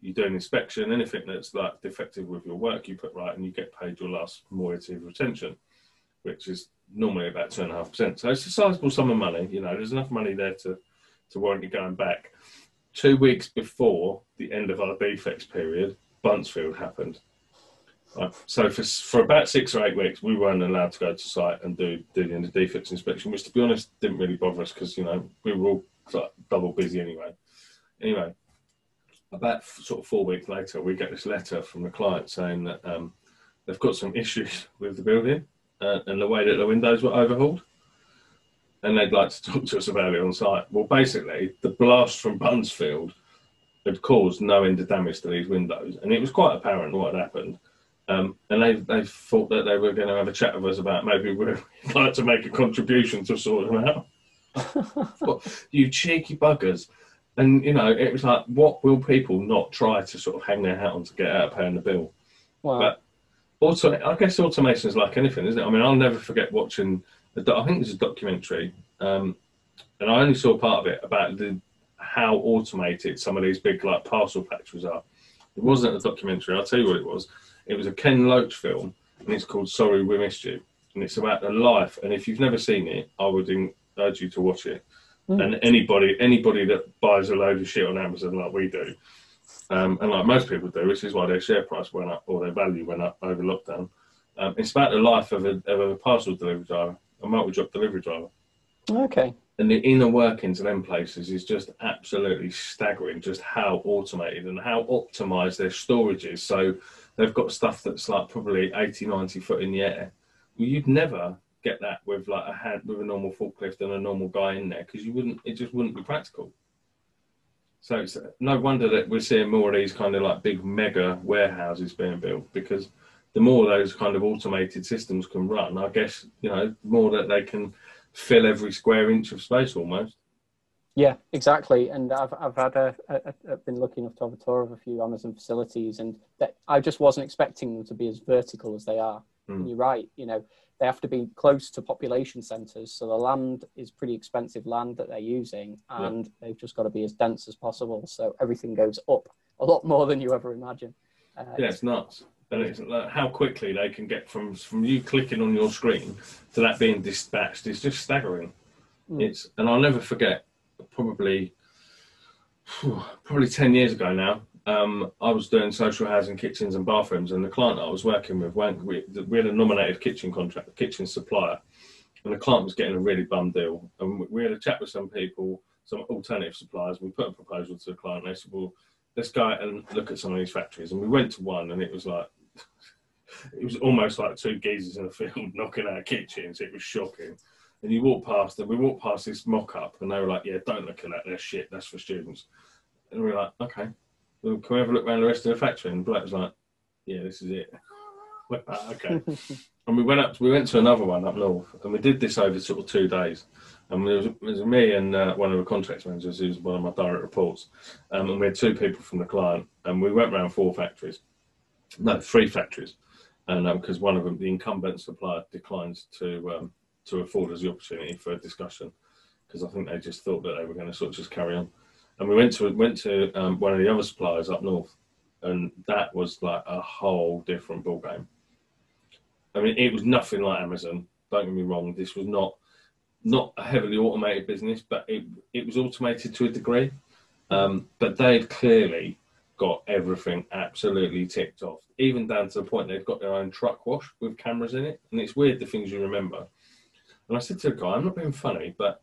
You do an inspection. Anything that's like defective with your work, you put right, and you get paid your last moiety of retention, which is normally about two and a half percent. So it's a sizable sum of money. You know, there's enough money there to to warrant you going back. Two weeks before the end of our defects period, Buncefield happened. Right. So for for about six or eight weeks, we weren't allowed to go to site and do do the defects inspection, which to be honest didn't really bother us because you know we were all like, double busy anyway. Anyway, about sort of four weeks later, we get this letter from the client saying that um, they've got some issues with the building uh, and the way that the windows were overhauled, and they'd like to talk to us about it on site. Well, basically, the blast from Buncefield had caused no end of damage to these windows, and it was quite apparent what had happened um, and they they thought that they were going to have a chat with us about maybe we'd like to make a contribution to sort them out. you cheeky buggers. And, you know, it was like, what will people not try to sort of hang their hat on to get out of paying the bill? Wow. But also, I guess automation is like anything, isn't it? I mean, I'll never forget watching, a, I think there's a documentary, um, and I only saw part of it about the how automated some of these big like parcel factories are. It wasn't a documentary. I'll tell you what it was. It was a Ken Loach film, and it's called Sorry We Missed You, and it's about the life. And if you've never seen it, I would urge you to watch it. Mm. And anybody, anybody that buys a load of shit on Amazon like we do, um, and like most people do, which is why their share price went up or their value went up over lockdown. Um, it's about the life of a, of a parcel delivery driver, a multi-drop delivery driver.
Okay.
And the inner workings of them places is just absolutely staggering, just how automated and how optimized their storage is. So they've got stuff that's like probably 80, 90 foot in the air. Well, you'd never get that with like a hand with a normal forklift and a normal guy in there because you wouldn't. It just wouldn't be practical. So it's no wonder that we're seeing more of these kind of like big mega warehouses being built because the more those kind of automated systems can run, I guess you know, the more that they can fill every square inch of space almost.
Yeah, exactly. And I've I've had a, a I've been lucky enough to have a tour of a few Amazon facilities, and that I just wasn't expecting them to be as vertical as they are. Mm. And you're right. You know, they have to be close to population centres, so the land is pretty expensive land that they're using, and yeah. they've just got to be as dense as possible. So everything goes up a lot more than you ever imagine.
Uh, yeah, it's nuts. And it's like how quickly they can get from from you clicking on your screen to that being dispatched is just staggering. Mm. It's and I'll never forget probably probably 10 years ago now um, I was doing social housing kitchens and bathrooms, and the client I was working with, we, we had a nominated kitchen contract, kitchen supplier, and the client was getting a really bum deal. And we had a chat with some people, some alternative suppliers. We put a proposal to the client. They said, "Well, let's go and look at some of these factories." And we went to one, and it was like, it was almost like two geezers in a field knocking out kitchens. It was shocking. And you walk past them. We walked past this mock up, and they were like, "Yeah, don't look at that. That's shit. That's for students." And we were like, "Okay, well, can we have a look around the rest of the factory?" And Black was like, "Yeah, this is it." okay. and we went up. We went to another one up north, and we did this over sort of two days. And it was, it was me and uh, one of the contract managers, who's one of my direct reports, um, and we had two people from the client, and we went around four factories, no, three factories, and because um, one of them, the incumbent supplier, declines to um, to afford us the opportunity for a discussion because I think they just thought that they were going to sort of just carry on. And we went to went to um, one of the other suppliers up north, and that was like a whole different ball game. I mean, it was nothing like Amazon. Don't get me wrong. This was not not a heavily automated business, but it it was automated to a degree. Um, but they'd clearly got everything absolutely ticked off, even down to the point they've got their own truck wash with cameras in it. And it's weird the things you remember. And I said to the guy, I'm not being funny, but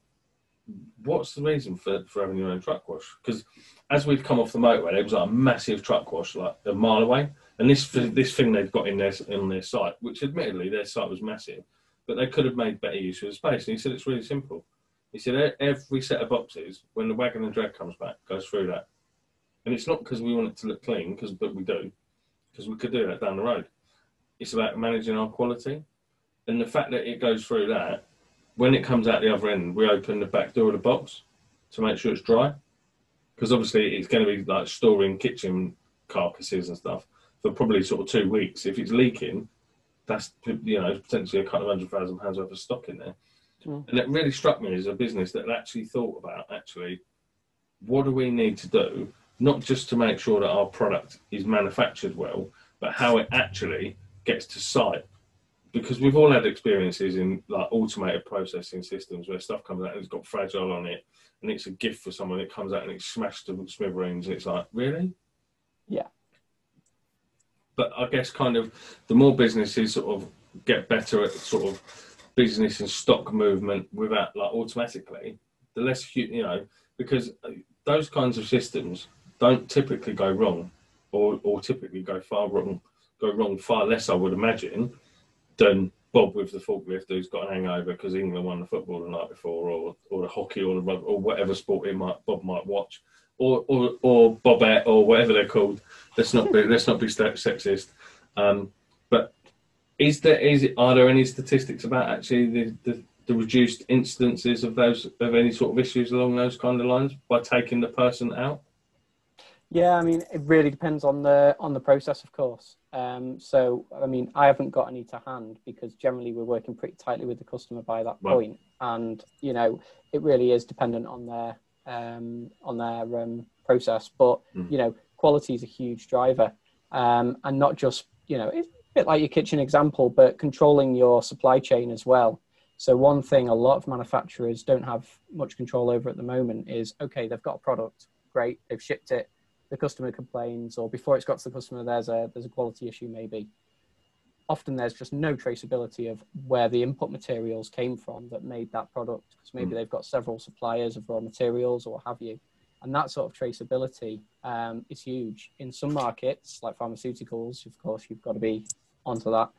what's the reason for, for having your own truck wash? Because as we'd come off the motorway, there was like a massive truck wash like a mile away. And this this thing they've got in their in their site, which admittedly their site was massive, but they could have made better use of the space. And he said it's really simple. He said every set of boxes, when the wagon and drag comes back, goes through that. And it's not because we want it to look clean, because but we do, because we could do that down the road. It's about managing our quality, and the fact that it goes through that when it comes out the other end, we open the back door of the box to make sure it's dry, because obviously it's going to be like storing kitchen carcasses and stuff for probably sort of two weeks. If it's leaking, that's you know potentially a couple of hundred thousand pounds worth of stock in there. Mm. And it really struck me as a business that actually thought about actually what do we need to do, not just to make sure that our product is manufactured well, but how it actually gets to site. Because we've all had experiences in like automated processing systems where stuff comes out and it's got fragile on it, and it's a gift for someone. It comes out and it's smashed to smithereens. It's like really,
yeah.
But I guess kind of the more businesses sort of get better at sort of business and stock movement without like automatically, the less you know because uh, those kinds of systems don't typically go wrong, or or typically go far wrong go wrong far less, I would imagine, than Bob with the forklift who's got an hangover because England won the football the night before, or or the hockey, or the rugby, or whatever sport he might Bob might watch, or or or Bobette, or whatever they're called. Let's not be let's not be sexist. Um, but is there is are there any statistics about actually the, the the reduced instances of those of any sort of issues along those kind of lines by taking the person out?
Yeah, I mean, it really depends on the on the process, of course. Um, so, I mean, I haven't got any to hand because generally we're working pretty tightly with the customer by that right. point, and you know, it really is dependent on their um, on their um, process. But mm. you know, quality is a huge driver, um, and not just you know, it's a bit like your kitchen example, but controlling your supply chain as well. So one thing a lot of manufacturers don't have much control over at the moment is okay, they've got a product, great, they've shipped it the customer complains or before it's got to the customer there's a there's a quality issue maybe. Often there's just no traceability of where the input materials came from that made that product because maybe mm. they've got several suppliers of raw materials or have you. And that sort of traceability um, is huge. In some markets like pharmaceuticals of course you've got to be onto that.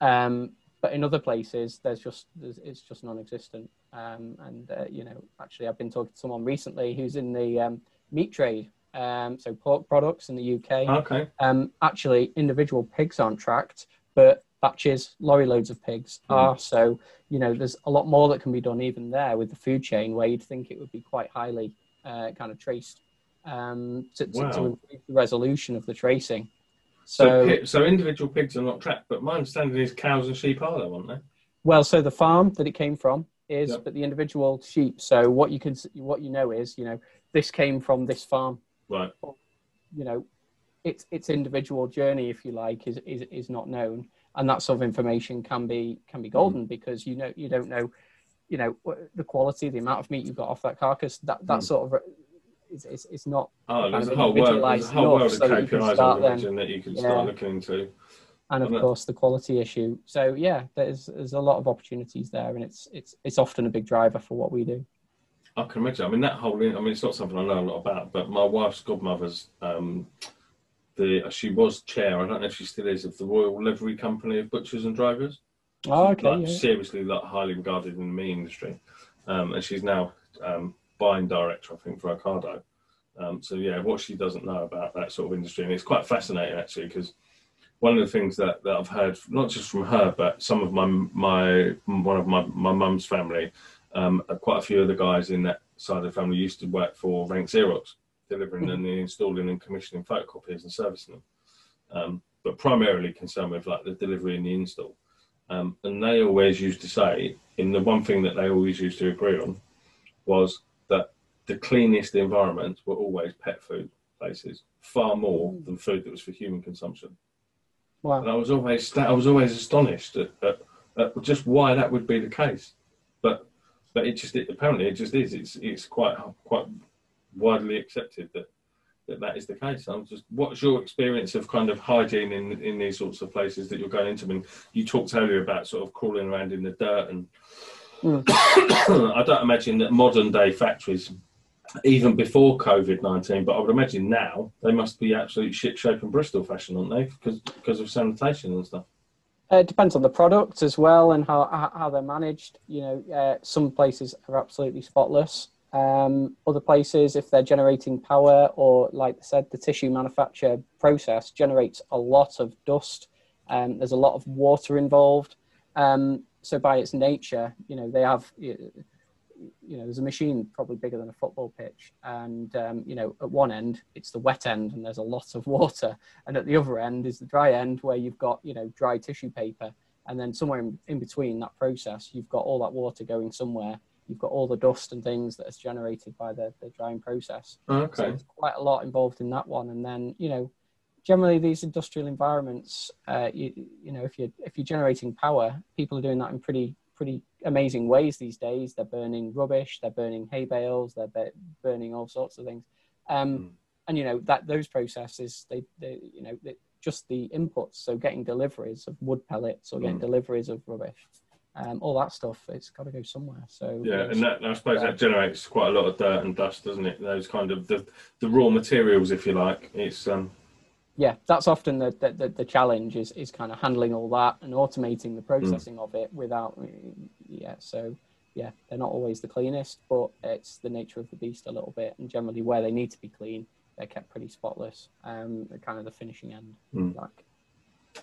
Um, but in other places there's just there's, it's just non-existent. Um, and uh, you know actually i've been talking to someone recently who's in the um, meat trade um, so pork products in the UK.
Okay.
Um, actually, individual pigs aren't tracked, but batches, lorry loads of pigs mm. are. So, you know, there's a lot more that can be done even there with the food chain where you'd think it would be quite highly uh, kind of traced um, to, to, wow. to, improve the resolution of the tracing.
So, so, so, individual pigs are not tracked, but my understanding is cows and sheep are, though, aren't they?
Well, so the farm that it came from is, yep. but the individual sheep. So what you can, what you know is, you know, this came from this farm
Right.
You know, its its individual journey, if you like, is is, is not known, and that sort of information can be can be golden mm. because you know you don't know, you know, the quality, the amount of meat you've got off that carcass. That that mm. sort of is it's, it's not.
Oh, there's a whole world, there's a whole world of so KPIs I imagine that you can yeah. start looking into.
And of course, the quality issue. So yeah, there's there's a lot of opportunities there, and it's it's it's often a big driver for what we do.
I can imagine. I mean, that whole. I mean, it's not something I know a lot about, but my wife's godmother's. Um, the she was chair. I don't know if she still is of the Royal Livery Company of Butchers and Drivers.
Oh, okay.
Like, yeah. Seriously, like highly regarded in the meat industry, um, and she's now um, buying director, I think, for Ocado. Um, so yeah, what she doesn't know about that sort of industry, and it's quite fascinating actually, because one of the things that, that I've heard, not just from her, but some of my my one of my my mum's family um, quite a few of the guys in that side of the family used to work for Rank Xerox, delivering and installing and commissioning photocopiers and servicing them. Um, but primarily concerned with like the delivery and the install. Um, and they always used to say, in the one thing that they always used to agree on, was that the cleanest environments were always pet food places, far more mm. than food that was for human consumption. Wow. And I was always I was always astonished at, at, at just why that would be the case. But it just it, apparently it just is. It's it's quite quite widely accepted that that that is the case. I'm just, what's your experience of kind of hygiene in in these sorts of places that you're going into? I mean, you talked earlier about sort of crawling around in the dirt, and mm. I don't imagine that modern day factories, even before COVID nineteen, but I would imagine now they must be absolute shit shape and Bristol fashion, aren't they? Because because of sanitation and stuff.
Uh, it depends on the product as well and how how they're managed. You know, uh, some places are absolutely spotless. Um, other places, if they're generating power or, like I said, the tissue manufacture process generates a lot of dust. Um, there's a lot of water involved. Um, so by its nature, you know, they have you know, there's a machine probably bigger than a football pitch, and um, you know, at one end it's the wet end, and there's a lot of water, and at the other end is the dry end where you've got you know dry tissue paper, and then somewhere in, in between that process, you've got all that water going somewhere. You've got all the dust and things that is generated by the, the drying process.
Okay.
So there's quite a lot involved in that one, and then you know generally these industrial environments, uh, you, you know, if you're if you're generating power, people are doing that in pretty pretty amazing ways these days. They're burning rubbish, they're burning hay bales, they're burning all sorts of things, um, mm. and you know that those processes, they, they you know, they, just the inputs. So getting deliveries of wood pellets or getting mm. deliveries of rubbish. Um, all that stuff, it's got to go somewhere. So
yeah, and that, I suppose that generates quite a lot of dirt and dust, doesn't it? Those kind of the, the raw materials, if you like. It's um,
yeah, that's often the, the, the, challenge is, is kind of handling all that and automating the processing mm. of it without, yeah. So, yeah, they're not always the cleanest, but it's the nature of the beast a little bit. And generally, where they need to be clean, they're kept pretty spotless. Um, kind of the finishing end. Mm. Like.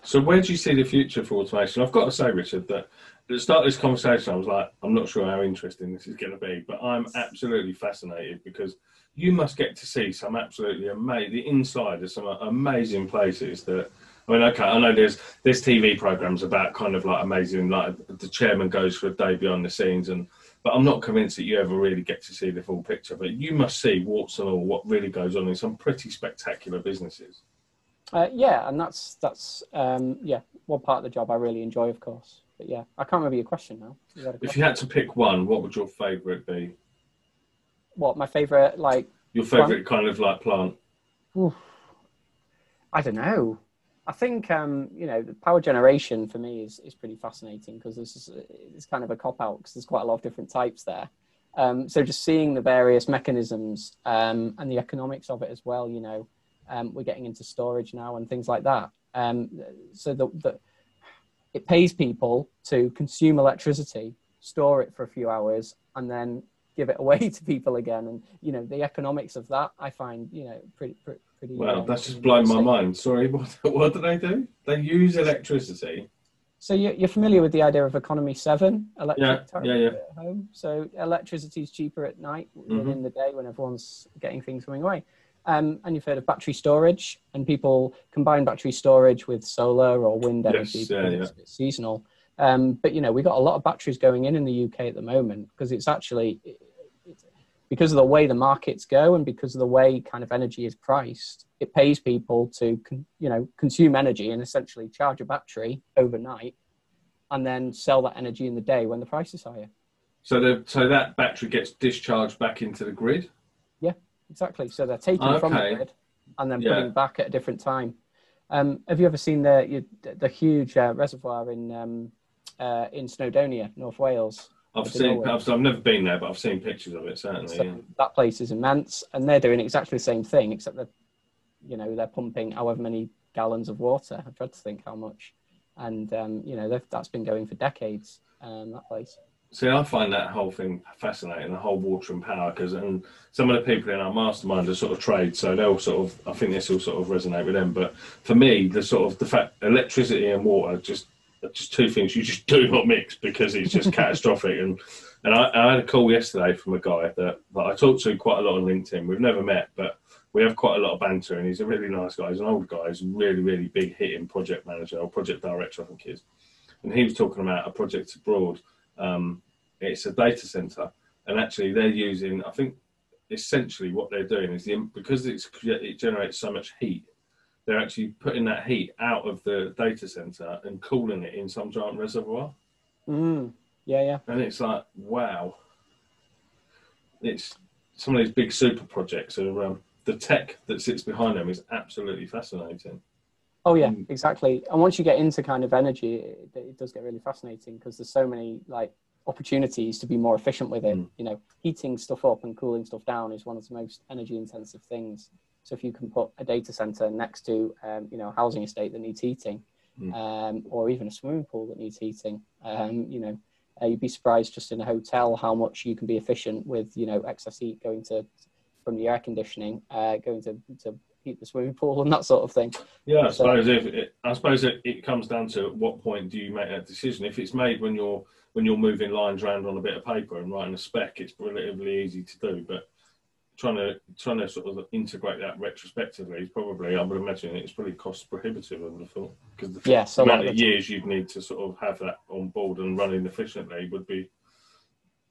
So, where do you see the future for automation? I've got to say, Richard, that at the start of this conversation, I was like, I'm not sure how interesting this is going to be, but I'm absolutely fascinated because you must get to see some absolutely amazing the inside of some amazing places that I mean, okay, I know there's there's TV programs about kind of like amazing, like the chairman goes for a day behind the scenes, and but I'm not convinced that you ever really get to see the full picture. But you must see warts and all what really goes on in some pretty spectacular businesses.
Uh, yeah, and that's that's um, yeah one part of the job I really enjoy, of course. But yeah, I can't remember your question now.
You question? If you had to pick one, what would your favourite be?
What my favorite like
your favorite plant? kind of like plant Oof.
i don't know i think um you know the power generation for me is is pretty fascinating because this is it's kind of a cop out because there's quite a lot of different types there um, so just seeing the various mechanisms um, and the economics of it as well you know um, we're getting into storage now and things like that um, so the, the it pays people to consume electricity store it for a few hours and then give it away to people again. And you know, the economics of that, I find you know pretty pretty.
Well, uh, that's just blowing my mind. Sorry, what what do they do? They use electricity.
So you're, you're familiar with the idea of economy seven
electric yeah, yeah, yeah. at
home. So electricity is cheaper at night mm-hmm. than in the day when everyone's getting things coming away. Um, and you've heard of battery storage, and people combine battery storage with solar or wind energy yes, yeah, yeah. it's seasonal. Um, but you know, we've got a lot of batteries going in in the UK at the moment because it's actually it's, because of the way the markets go and because of the way kind of energy is priced. It pays people to you know consume energy and essentially charge a battery overnight, and then sell that energy in the day when the price is higher.
So the so that battery gets discharged back into the grid.
Yeah, exactly. So they're taking okay. from the grid and then yeah. putting back at a different time. Um, have you ever seen the the huge uh, reservoir in um, uh, in Snowdonia, North Wales.
I've seen. I've, I've, never been there, but I've seen pictures of it. Certainly, so yeah.
that place is immense, and they're doing exactly the same thing, except that you know they're pumping however many gallons of water. I tried to think how much, and um, you know that's been going for decades. Um, that place.
See, I find that whole thing fascinating, the whole water and power, because and some of the people in our mastermind are sort of trade, so they'll sort of, I think this will sort of resonate with them. But for me, the sort of the fact electricity and water just just two things you just do not mix because it's just catastrophic. And and I, I, had a call yesterday from a guy that, that I talked to quite a lot on LinkedIn. We've never met, but we have quite a lot of banter, and he's a really nice guy. He's an old guy. He's a really, really big hitting project manager or project director, I think he is. And he was talking about a project abroad. Um, it's a data center, and actually they're using. I think essentially what they're doing is the, because it's it generates so much heat they're actually putting that heat out of the data center and cooling it in some giant reservoir.
Mm. Yeah, yeah.
And it's like, wow. It's some of these big super projects are um, the tech that sits behind them is absolutely fascinating.
Oh yeah, um, exactly. And once you get into kind of energy, it, it does get really fascinating because there's so many like opportunities to be more efficient with it. Mm. You know, heating stuff up and cooling stuff down is one of the most energy intensive things. So if you can put a data center next to, um, you know, a housing estate that needs heating, mm. um, or even a swimming pool that needs heating, um, you know, uh, you'd be surprised just in a hotel how much you can be efficient with, you know, excess heat going to from the air conditioning, uh, going to, to heat the swimming pool and that sort of thing.
Yeah, I suppose if it, I suppose it, it comes down to what point do you make that decision. If it's made when you're when you're moving lines around on a bit of paper and writing a spec, it's relatively easy to do. But trying to trying to sort of integrate that retrospectively is probably I would imagine it's probably cost prohibitive. I would have thought because the
yes,
amount of years you'd need to sort of have that on board and running efficiently would be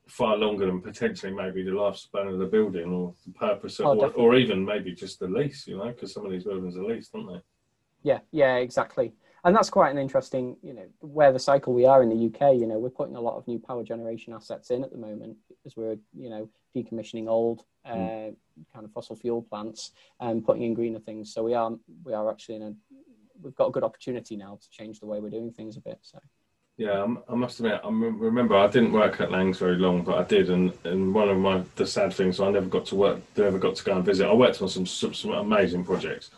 far longer than potentially maybe the lifespan of the building or the purpose of, oh, or, or, even maybe just the lease. You know, because some of these buildings are leased, aren't they?
Yeah, yeah, exactly. And that's quite an interesting, you know, where the cycle we are in the UK. You know, we're putting a lot of new power generation assets in at the moment as we're, you know, decommissioning old uh, mm. kind of fossil fuel plants and putting in greener things. So we are we are actually in a we've got a good opportunity now to change the way we're doing things a bit. So.
Yeah, I must admit, I remember I didn't work at Langs very long, but I did, and, and one of my the sad things I never got to work, never got to go and visit. I worked on some, some amazing projects,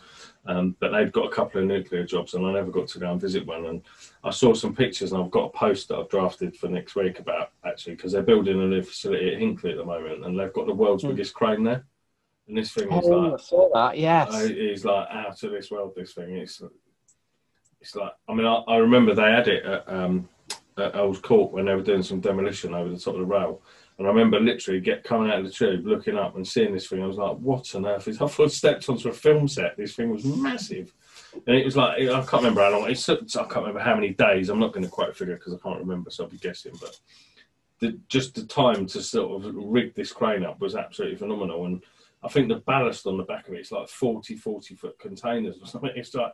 um, but they've got a couple of nuclear jobs, and I never got to go and visit one. And I saw some pictures, and I've got a post that I've drafted for next week about actually because they're building a new facility at Hinkley at the moment, and they've got the world's mm. biggest crane there. And this thing is oh, like, I
saw that, yes,
it's like out of this world. This thing, it's it's like, I mean, I, I remember they had it at, um, at Earls Court when they were doing some demolition over the top of the rail and I remember literally get coming out of the tube, looking up and seeing this thing. I was like, "What on earth is?" I thought stepped onto a film set. This thing was massive, and it was like I can't remember how long. I can't remember how many days. I'm not going to quite figure because I can't remember, so I'll be guessing. But the, just the time to sort of rig this crane up was absolutely phenomenal. And I think the ballast on the back of it is like 40, 40 foot containers or something. It's like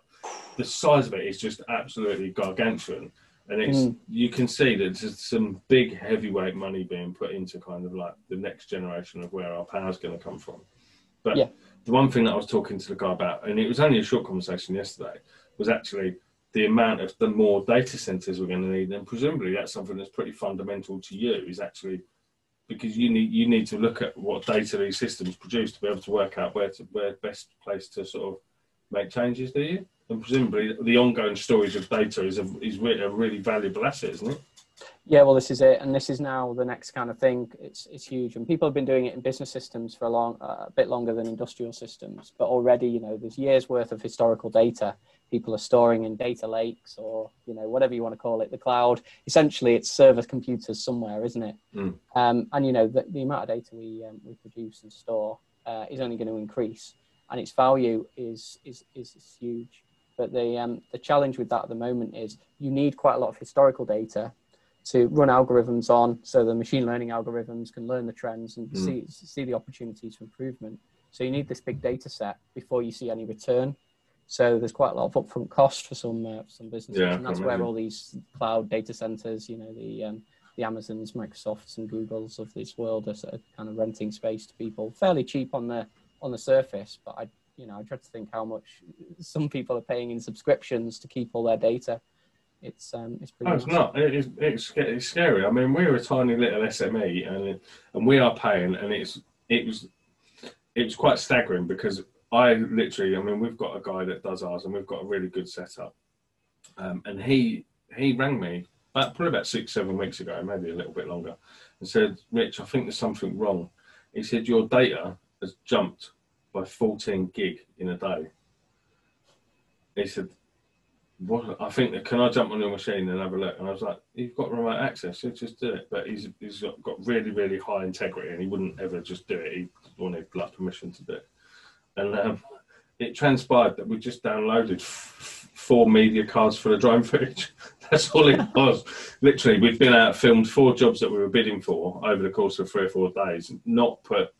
the size of it is just absolutely gargantuan and it's mm. you can see that there's some big heavyweight money being put into kind of like the next generation of where our power is going to come from. But yeah. the one thing that I was talking to the guy about, and it was only a short conversation yesterday, was actually the amount of the more data centers we're going to need, and presumably that's something that's pretty fundamental to you. Is actually because you need you need to look at what data these systems produce to be able to work out where to where best place to sort of make changes. Do you? And presumably the ongoing storage of data is a, is a really valuable asset, isn't it?
Yeah, well, this is it, and this is now the next kind of thing. It's it's huge, and people have been doing it in business systems for a long, uh, a bit longer than industrial systems. But already, you know, there's years worth of historical data people are storing in data lakes or you know whatever you want to call it, the cloud. Essentially, it's server computers somewhere, isn't it? Mm. Um, and you know, the, the amount of data we um, we produce and store uh, is only going to increase, and its value is is is, is huge. But the um, the challenge with that at the moment is you need quite a lot of historical data to run algorithms on, so the machine learning algorithms can learn the trends and mm. see see the opportunities for improvement. So you need this big data set before you see any return. So there's quite a lot of upfront cost for some uh, some businesses, yeah, and that's where all these cloud data centers, you know, the um, the Amazons, Microsofts, and Googles of this world are sort of kind of renting space to people, fairly cheap on the on the surface. But I you know, I try to think how much some people are paying in subscriptions to keep all their data. It's um, it's pretty.
No, it's not. It's, it's it's scary. I mean, we're a tiny little SME, and and we are paying, and it's it was it was quite staggering because I literally, I mean, we've got a guy that does ours, and we've got a really good setup, um, and he he rang me about, probably about six seven weeks ago, maybe a little bit longer, and said, "Rich, I think there's something wrong." He said, "Your data has jumped by 14 gig in a day. He said, "What? I think can I jump on your machine and have a look?" And I was like, "You've got remote access, you just do it." But he's he's got, got really really high integrity, and he wouldn't ever just do it. He wanted like permission to do it, and um, it transpired that we just downloaded f- four media cards for the drone footage. That's all it was. Literally, we've been out filmed four jobs that we were bidding for over the course of three or four days. Not put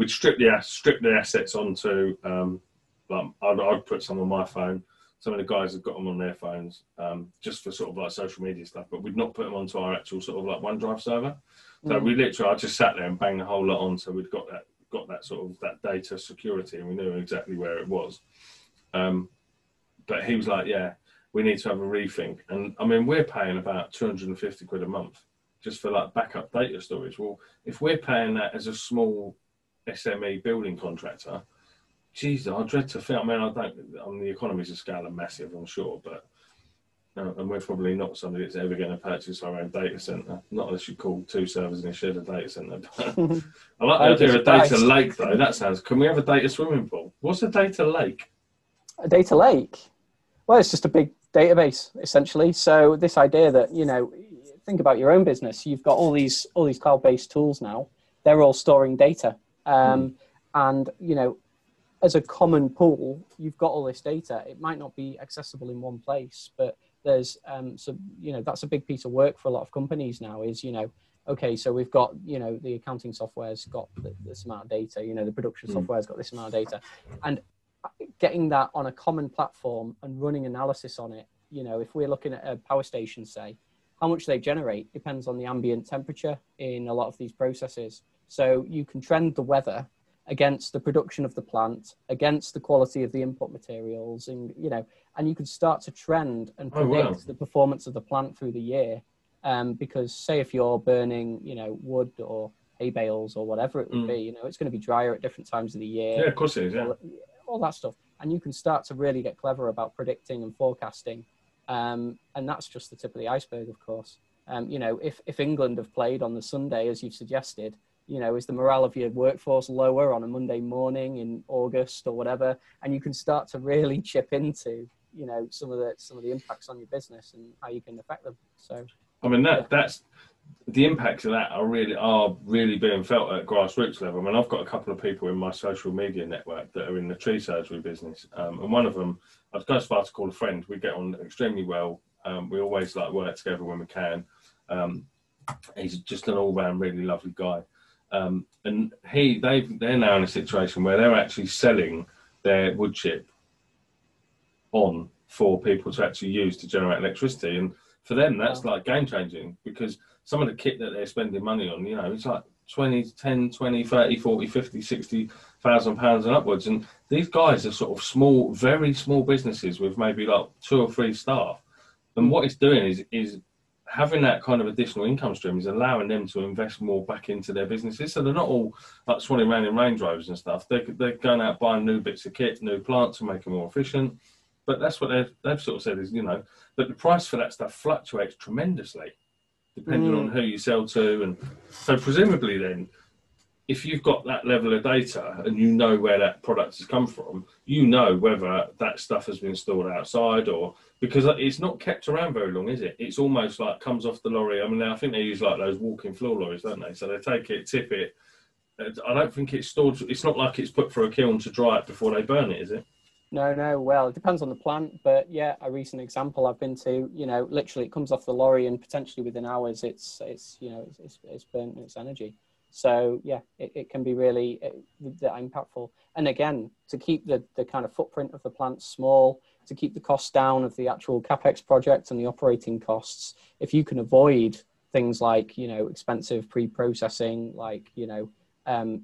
we'd strip the strip the assets onto. Um, like I'd, I'd, put some on my phone. Some of the guys have got them on their phones, um, just for sort of like social media stuff. But we'd not put them onto our actual sort of like OneDrive server. So mm. we literally, I just sat there and banged the whole lot on, so we'd got that got that sort of that data security, and we knew exactly where it was. Um, but he was like, "Yeah, we need to have a rethink." And I mean, we're paying about two hundred and fifty quid a month just for like backup data storage. Well, if we're paying that as a small SME building contractor, geez, I dread to think. I mean, I don't. I mean, the economies of scale are massive, I'm sure, but uh, and we're probably not somebody that's ever going to purchase our own data center. Not unless you call two servers in a shed a data center. I like the idea of a data lake, though. That sounds. Can we have a data swimming pool? What's a data lake?
A data lake? Well, it's just a big database essentially. So this idea that you know, think about your own business. You've got all these all these cloud-based tools now. They're all storing data, um, mm. and you know, as a common pool, you've got all this data. It might not be accessible in one place, but there's um, so you know that's a big piece of work for a lot of companies now. Is you know, okay, so we've got you know the accounting software's got this amount of data. You know, the production mm. software's got this amount of data, and getting that on a common platform and running analysis on it. You know, if we're looking at a power station, say, how much they generate depends on the ambient temperature in a lot of these processes. So you can trend the weather against the production of the plant, against the quality of the input materials, and you know, and you can start to trend and predict oh, wow. the performance of the plant through the year. Um, because say if you're burning, you know, wood or hay bales or whatever it would mm. be, you know, it's going to be drier at different times of the year.
Yeah, of course it is. Yeah.
All, all that stuff, and you can start to really get clever about predicting and forecasting. Um, and that's just the tip of the iceberg, of course. Um, you know, if if England have played on the Sunday as you've suggested, you know, is the morale of your workforce lower on a Monday morning in August or whatever? And you can start to really chip into, you know, some of the some of the impacts on your business and how you can affect them. So,
I mean, that yeah. that's the impacts of that are really are really being felt at grassroots level. I mean, I've got a couple of people in my social media network that are in the tree surgery business, um, and one of them I'd go as far to call a friend. We get on extremely well. Um, we always like work together when we can. Um, he's just an all-round really lovely guy. Um, and he, they, they're now in a situation where they're actually selling their wood chip on for people to actually use to generate electricity. And for them, that's like game changing because some of the kit that they're spending money on, you know, it's like 20, 10, 20, 30, 40, 50, 60,000 pounds and upwards. And these guys are sort of small, very small businesses with maybe like two or three staff. And what it's doing is, is having that kind of additional income stream is allowing them to invest more back into their businesses. So they're not all like swanning around in Range Rovers and stuff. They're, they're going out buying new bits of kit, new plants to make them more efficient. But that's what they've, they've sort of said is, you know, but the price for that stuff fluctuates tremendously depending mm. on who you sell to. And so presumably then, if you've got that level of data and you know where that product has come from, you know whether that stuff has been stored outside or because it's not kept around very long, is it? It's almost like comes off the lorry. I mean, I think they use like those walking floor lorries, don't they? So they take it, tip it. I don't think it's stored. It's not like it's put for a kiln to dry it before they burn it, is it?
No, no. Well, it depends on the plant, but yeah, a recent example I've been to, you know, literally it comes off the lorry and potentially within hours, it's it's you know it's it's, it's burnt its energy. So yeah, it, it can be really it, impactful. And again, to keep the, the kind of footprint of the plant small, to keep the costs down of the actual capex project and the operating costs, if you can avoid things like you know expensive pre-processing, like you know um,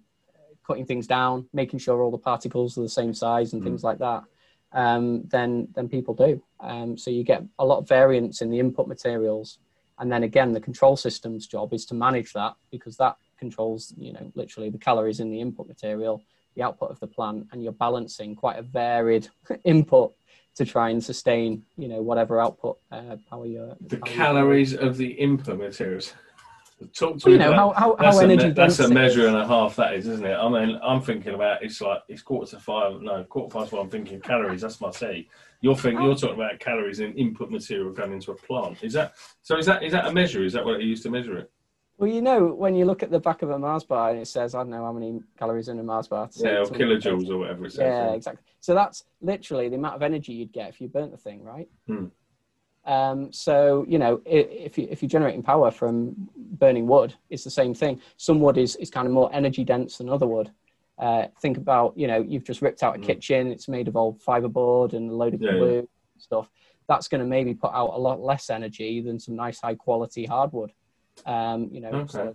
cutting things down, making sure all the particles are the same size and mm. things like that, um, then then people do. Um, so you get a lot of variance in the input materials, and then again, the control system's job is to manage that because that controls, you know, literally the calories in the input material, the output of the plant, and you're balancing quite a varied input to try and sustain, you know, whatever output uh, power you're.
The calories of the input materials.
Talk to you know how, how, how energy
me- that's a measure and a half that is isn't it? I mean i'm thinking about it's like it's quarter to five no quarter past one i'm thinking calories that's my say you're thinking you're talking about calories in input material going into a plant. Is that so is that is that a measure? Is that what you used to measure it
well, you know, when you look at the back of a Mars bar and it says, I don't know how many calories in a Mars bar.
Yeah, or kilojoules or whatever it says.
Yeah, yeah, exactly. So that's literally the amount of energy you'd get if you burnt the thing, right? Hmm. Um, so you know, if you if you're generating power from burning wood, it's the same thing. Some wood is is kind of more energy dense than other wood. Uh, think about you know you've just ripped out a mm. kitchen. It's made of old fiberboard and a load of yeah, glue yeah. stuff. That's going to maybe put out a lot less energy than some nice high quality hardwood. Um, you know,
okay.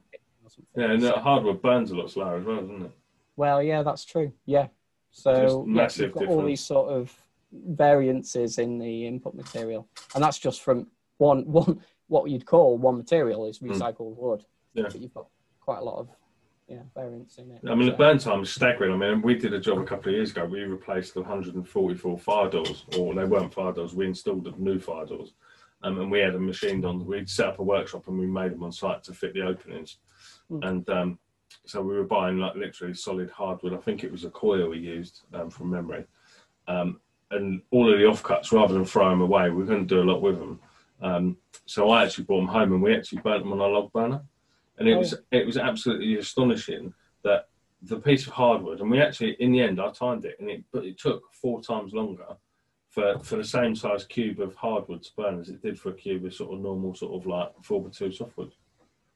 yeah, and so, hardwood burns a lot slower as well, doesn't it?
Well, yeah, that's true. Yeah, so yeah, you've got difference. all these sort of variances in the input material, and that's just from one one what you'd call one material is hmm. recycled mm. wood. Yeah. But you've got quite a lot of yeah variance in it.
I mean, the burn time is staggering. I mean, we did a job a couple of years ago. We replaced the 144 fire doors, or they weren't fire doors. We installed new fire doors, um, and we had a machine on. We'd set up a workshop and we made them on site to fit the openings, mm. and um, so we were buying like literally solid hardwood. I think it was a coil we used um, from memory, um, and all of the offcuts rather than throw them away, we couldn't do a lot with them. Um, so I actually brought them home and we actually burnt them on a log burner, and it oh. was it was absolutely astonishing that the piece of hardwood, and we actually in the end I timed it, and it but it took four times longer for for the same size cube of hardwood to burn as it did for a cube of sort of normal sort of like four by two softwood.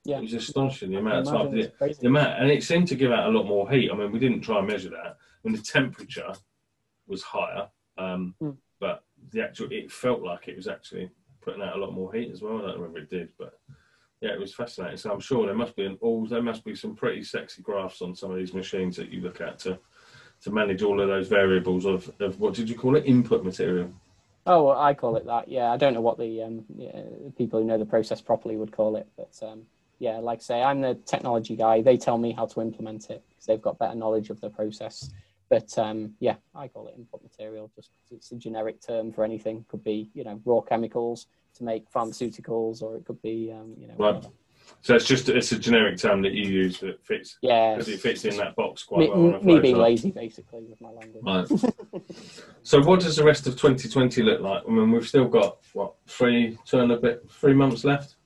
Yeah, it was astonishing the amount of time. The, the amount, and it seemed to give out a lot more heat. I mean, we didn't try and measure that when the temperature was higher, um, mm. but the actual it felt like it was actually putting out a lot more heat as well. I don't remember it did, but yeah, it was fascinating. So I'm sure there must be an all there must be some pretty sexy graphs on some of these machines that you look at to to manage all of those variables of, of what did you call it input material.
Oh, well, I call it that. Yeah, I don't know what the um, yeah, people who know the process properly would call it, but um, yeah, like I say, I'm the technology guy. They tell me how to implement it because they've got better knowledge of the process. But um, yeah, I call it input material. Just because it's a generic term for anything. Could be you know raw chemicals to make pharmaceuticals, or it could be um, you know.
Right. So it's just it's a generic term that you use that fits.
Yeah,
because it fits in that box quite
me,
well.
Me being lazy, basically, with my language.
Right. so what does the rest of 2020 look like? I mean, we've still got what three, two and a bit, three months left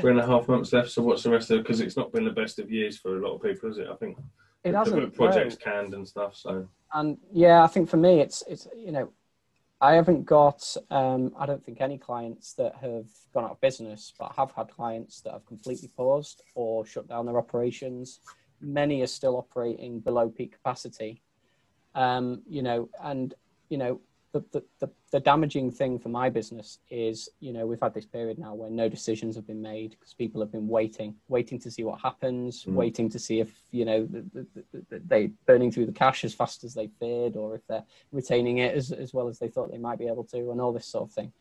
three and a half months left. So what's the rest of? Because it's not been the best of years for a lot of people, is it? I think
it hasn't.
Projects no. canned and stuff. So
and yeah, I think for me, it's it's you know, I haven't got. Um, I don't think any clients that have gone out of business, but have had clients that have completely paused or shut down their operations. Many are still operating below peak capacity. Um, you know, and you know, the, the, the, the, damaging thing for my business is, you know, we've had this period now where no decisions have been made because people have been waiting, waiting to see what happens, mm. waiting to see if, you know, the, the, they burning through the cash as fast as they feared or if they're retaining it as, as well as they thought they might be able to and all this sort of thing.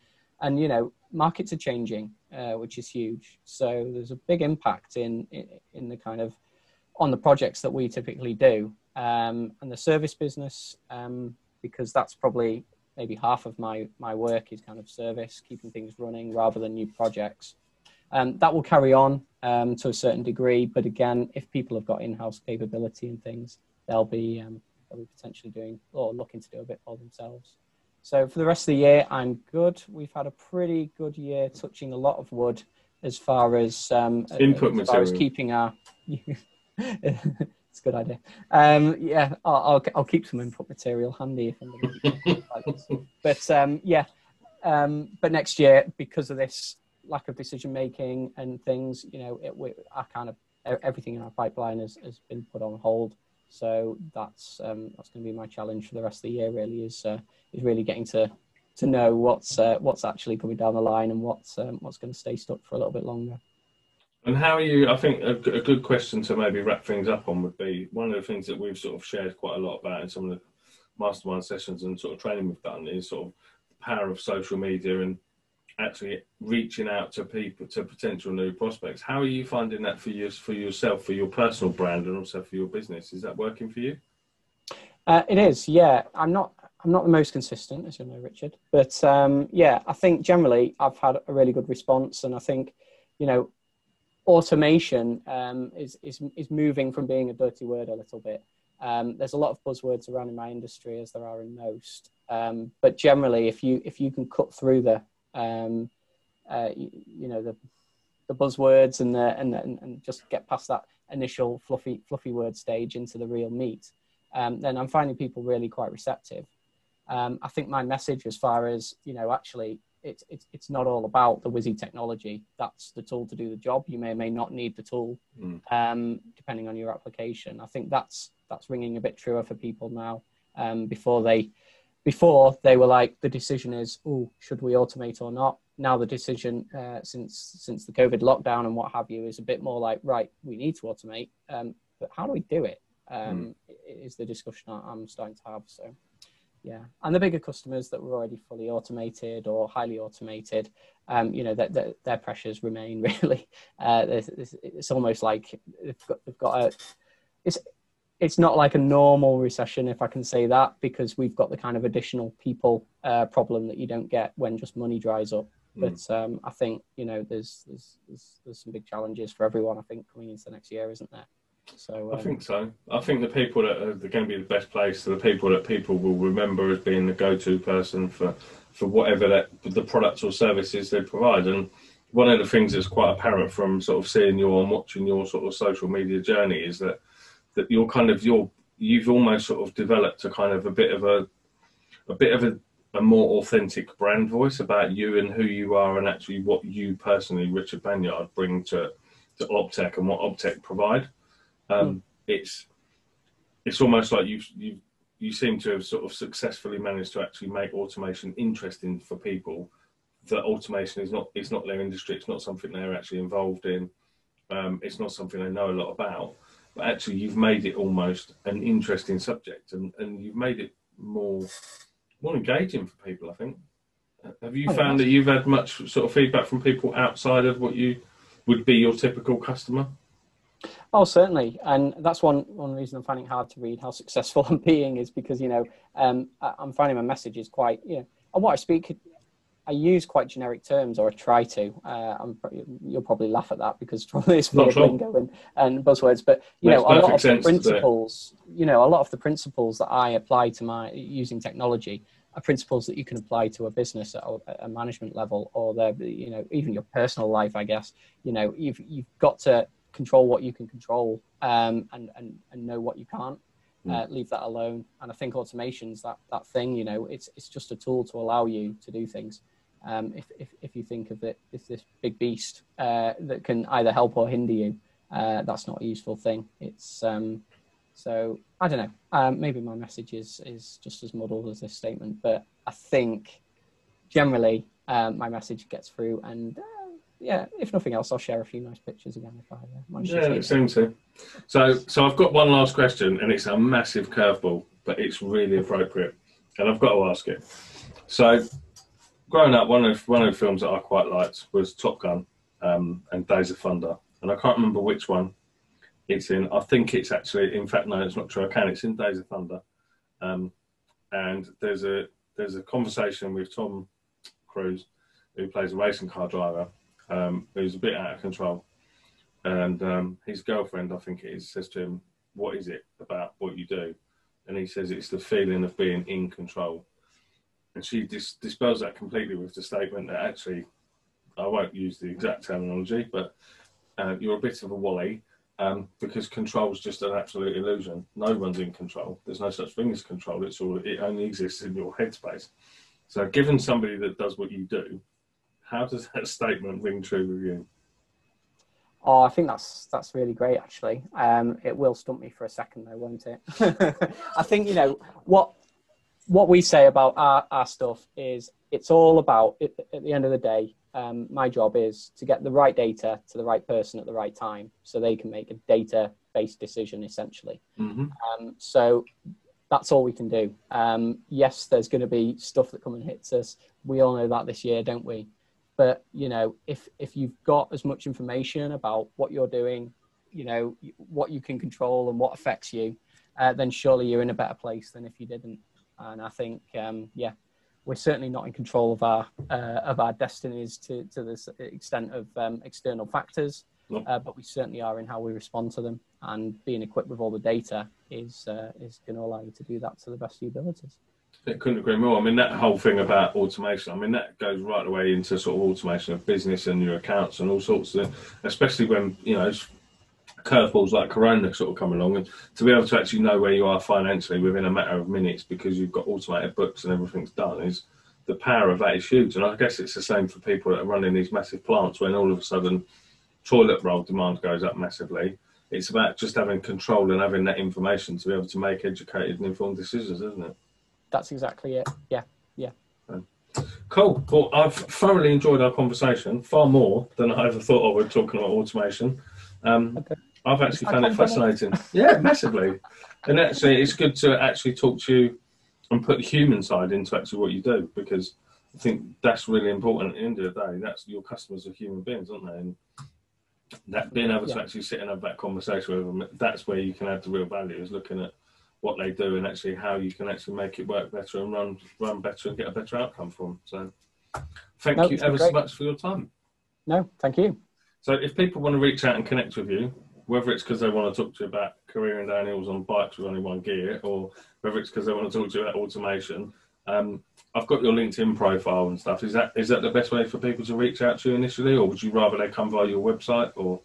And, you know, markets are changing, uh, which is huge. So there's a big impact in, in, in the kind of, on the projects that we typically do. Um, and the service business, um, because that's probably maybe half of my my work is kind of service, keeping things running rather than new projects. Um, that will carry on um, to a certain degree, but again, if people have got in-house capability and things, they'll be um, they'll be potentially doing or looking to do a bit for themselves. So for the rest of the year, I'm good. We've had a pretty good year, touching a lot of wood as far as um,
input
as
material. far as
keeping our It's a good idea. Um, yeah, I'll, I'll, I'll keep some input material handy if I'm But um, yeah, um, but next year because of this lack of decision making and things, you know, it, we, our kind of everything in our pipeline has, has been put on hold. So that's um, that's going to be my challenge for the rest of the year. Really is uh, is really getting to to know what's uh, what's actually coming down the line and what's um, what's going to stay stuck for a little bit longer.
And how are you? I think a, a, good question to maybe wrap things up on would be one of the things that we've sort of shared quite a lot about in some of the mastermind sessions and sort of training we've done is sort of the power of social media and actually reaching out to people to potential new prospects. How are you finding that for you, for yourself, for your personal brand, and also for your business? Is that working for you?
Uh, it is. Yeah, I'm not. I'm not the most consistent, as you know, Richard. But um, yeah, I think generally I've had a really good response, and I think, you know, automation um, is, is, is moving from being a dirty word a little bit. Um, there's a lot of buzzwords around in my industry, as there are in most. Um, but generally, if you if you can cut through the um, uh, you, you, know the the buzzwords and the and, and, and just get past that initial fluffy fluffy word stage into the real meat, um, then I'm finding people really quite receptive. Um, I think my message, as far as you know, actually it's, it's, it's not all about the WYSI technology. That's the tool to do the job. You may or may not need the tool, mm. um, depending on your application. I think that's that's ringing a bit truer for people now. Um, before they before they were like the decision is, oh, should we automate or not? Now the decision uh, since since the COVID lockdown and what have you is a bit more like, right, we need to automate, um, but how do we do it? Um, mm. Is the discussion I'm starting to have. So yeah. And the bigger customers that were already fully automated or highly automated um, you know that their, their, pressures remain really uh, it's, it's, almost like they've got, they've got a it's it's not like a normal recession if i can say that because we've got the kind of additional people uh, problem that you don't get when just money dries up. Mm. but um, i think you know there's, there's, there's there's some big challenges for everyone i think coming into the next year isn't there So
I
um,
think so. I think the people that are going to be the best place are the people that people will remember as being the go-to person for for whatever that the products or services they provide. And one of the things that's quite apparent from sort of seeing your and watching your sort of social media journey is that that you're kind of you're you've almost sort of developed a kind of a bit of a a bit of a, a more authentic brand voice about you and who you are and actually what you personally, Richard Banyard, bring to to Optec and what Optech provide. Um,
Mm.
It's it's almost like you you you seem to have sort of successfully managed to actually make automation interesting for people. That automation is not it's not their industry. It's not something they're actually involved in. Um, it's not something they know a lot about. But actually, you've made it almost an interesting subject, and, and you've made it more more engaging for people. I think. Have you found that you've had much sort of feedback from people outside of what you would be your typical customer?
Oh, certainly, and that's one one reason I'm finding it hard to read how successful I'm being is because you know um, I- I'm finding my message is quite you know and what I speak, I use quite generic terms or I try to. Uh, I'm you'll probably laugh at that because probably it's weird
all.
lingo and, and buzzwords, but you
Makes
know a lot of the
sense to do it.
principles, you know, a lot of the principles that I apply to my using technology are principles that you can apply to a business at a, management level or the you know even your personal life. I guess you know you've you've got to control what you can control um, and, and and know what you can't. Uh, leave that alone. And I think automation's that that thing. You know, it's it's just a tool to allow you to do things. Um, if, if if you think of it as this big beast uh, that can either help or hinder you, uh, that's not a useful thing. It's um, so I don't know. Um, maybe my message is is just as muddled as this statement, but I think generally um, my message gets through. And uh, yeah, if nothing else, I'll share a few nice pictures again if I uh, manage
Yeah,
to.
it
see
seems to. So, so I've got one last question, and it's a massive curveball, but it's really appropriate, and I've got to ask it. So, growing up, one of one of the films that I quite liked was Top Gun um, and Days of Thunder, and I can't remember which one it's in. I think it's actually, in fact, no, it's not true. I can. It's in Days of Thunder, um, and there's a there's a conversation with Tom Cruise, who plays a racing car driver, um, who's a bit out of control and um, his girlfriend, I think it is, says to him, "What is it about what you do?" And he says, "It's the feeling of being in control." And she dis- dispels that completely with the statement that actually, I won't use the exact terminology, but uh, you're a bit of a wally um, because control is just an absolute illusion. No one's in control. There's no such thing as control. It's all it only exists in your headspace. So, given somebody that does what you do, how does that statement ring true with you?
Oh, I think that's that's really great. Actually, um, it will stump me for a second, though, won't it? I think you know what what we say about our, our stuff is it's all about at at the end of the day. Um, my job is to get the right data to the right person at the right time, so they can make a data-based decision, essentially.
Mm-hmm.
Um, so that's all we can do. Um, yes, there's going to be stuff that come and hits us. We all know that this year, don't we? But you know, if if you've got as much information about what you're doing, you know what you can control and what affects you, uh, then surely you're in a better place than if you didn't. And I think, um, yeah, we're certainly not in control of our uh, of our destinies to to the extent of um, external factors,
Nope.
uh, but we certainly are in how we respond to them. And being equipped with all the data is uh, is going to allow you to do that to the best of your abilities.
I couldn't agree more. I mean, that whole thing about automation, I mean, that goes right away into sort of automation of business and your accounts and all sorts of, things, especially when, you know, curveballs like Corona sort of come along and to be able to actually know where you are financially within a matter of minutes because you've got automated books and everything's done is the power of that is huge. And I guess it's the same for people that are running these massive plants when all of a sudden toilet roll demand goes up massively. It's about just having control and having that information to be able to make educated and informed decisions, isn't it?
That's exactly it. Yeah. Yeah.
Cool. Well, I've thoroughly enjoyed our conversation, far more than I ever thought I would talking about automation. Um,
Okay.
I've actually found it fascinating. Yeah, massively. And actually, it's good to actually talk to you and put the human side into actually what you do because I think that's really important at the end of the day. That's your customers are human beings, aren't they? And that being able to
Yeah.
actually sit and have that conversation with them, that's where you can add the real value is looking at what they do and actually how you can actually make it work better and run run better and get a better outcome from. So thank
No,
you ever so much for your time.
No, thank you.
So if people want to reach out and connect with you, whether it's because they want to talk to you about careering down hills on bikes with only one gear, or whether it's because they want to talk to you about automation. Um, I've got your LinkedIn profile and stuff. Is that is that the best way for people to reach out to you initially, or would you rather they come via your website? Or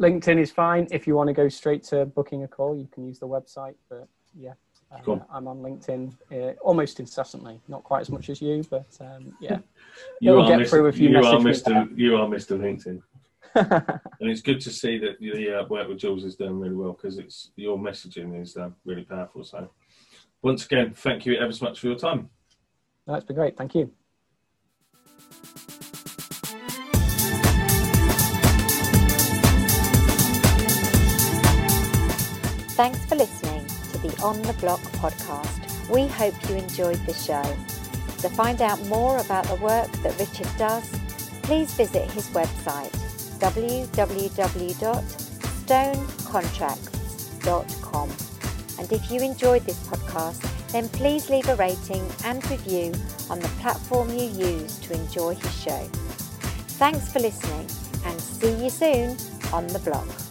LinkedIn is fine. If you want to go straight to booking a call, you can use the website. But yeah, um,
Cool.
I'm on LinkedIn uh, almost incessantly. Not quite as much as you, but um, yeah.
you are
get through
Mr.
you
you are Mr. You are Mr. LinkedIn, and it's good to see that the uh, work with Jules is doing really well because it's your messaging is uh, really powerful. So, once again, thank you ever so much for your time.
no, it's been great. Thank you.
Thanks for listening to the On the Block podcast. We hope you enjoyed the show. To find out more about the work that Richard does, please visit his website www.stonecontracts.com. And if you enjoyed this podcast, then please leave a rating and review on the platform you use to enjoy his show. Thanks for listening and see you soon on the block.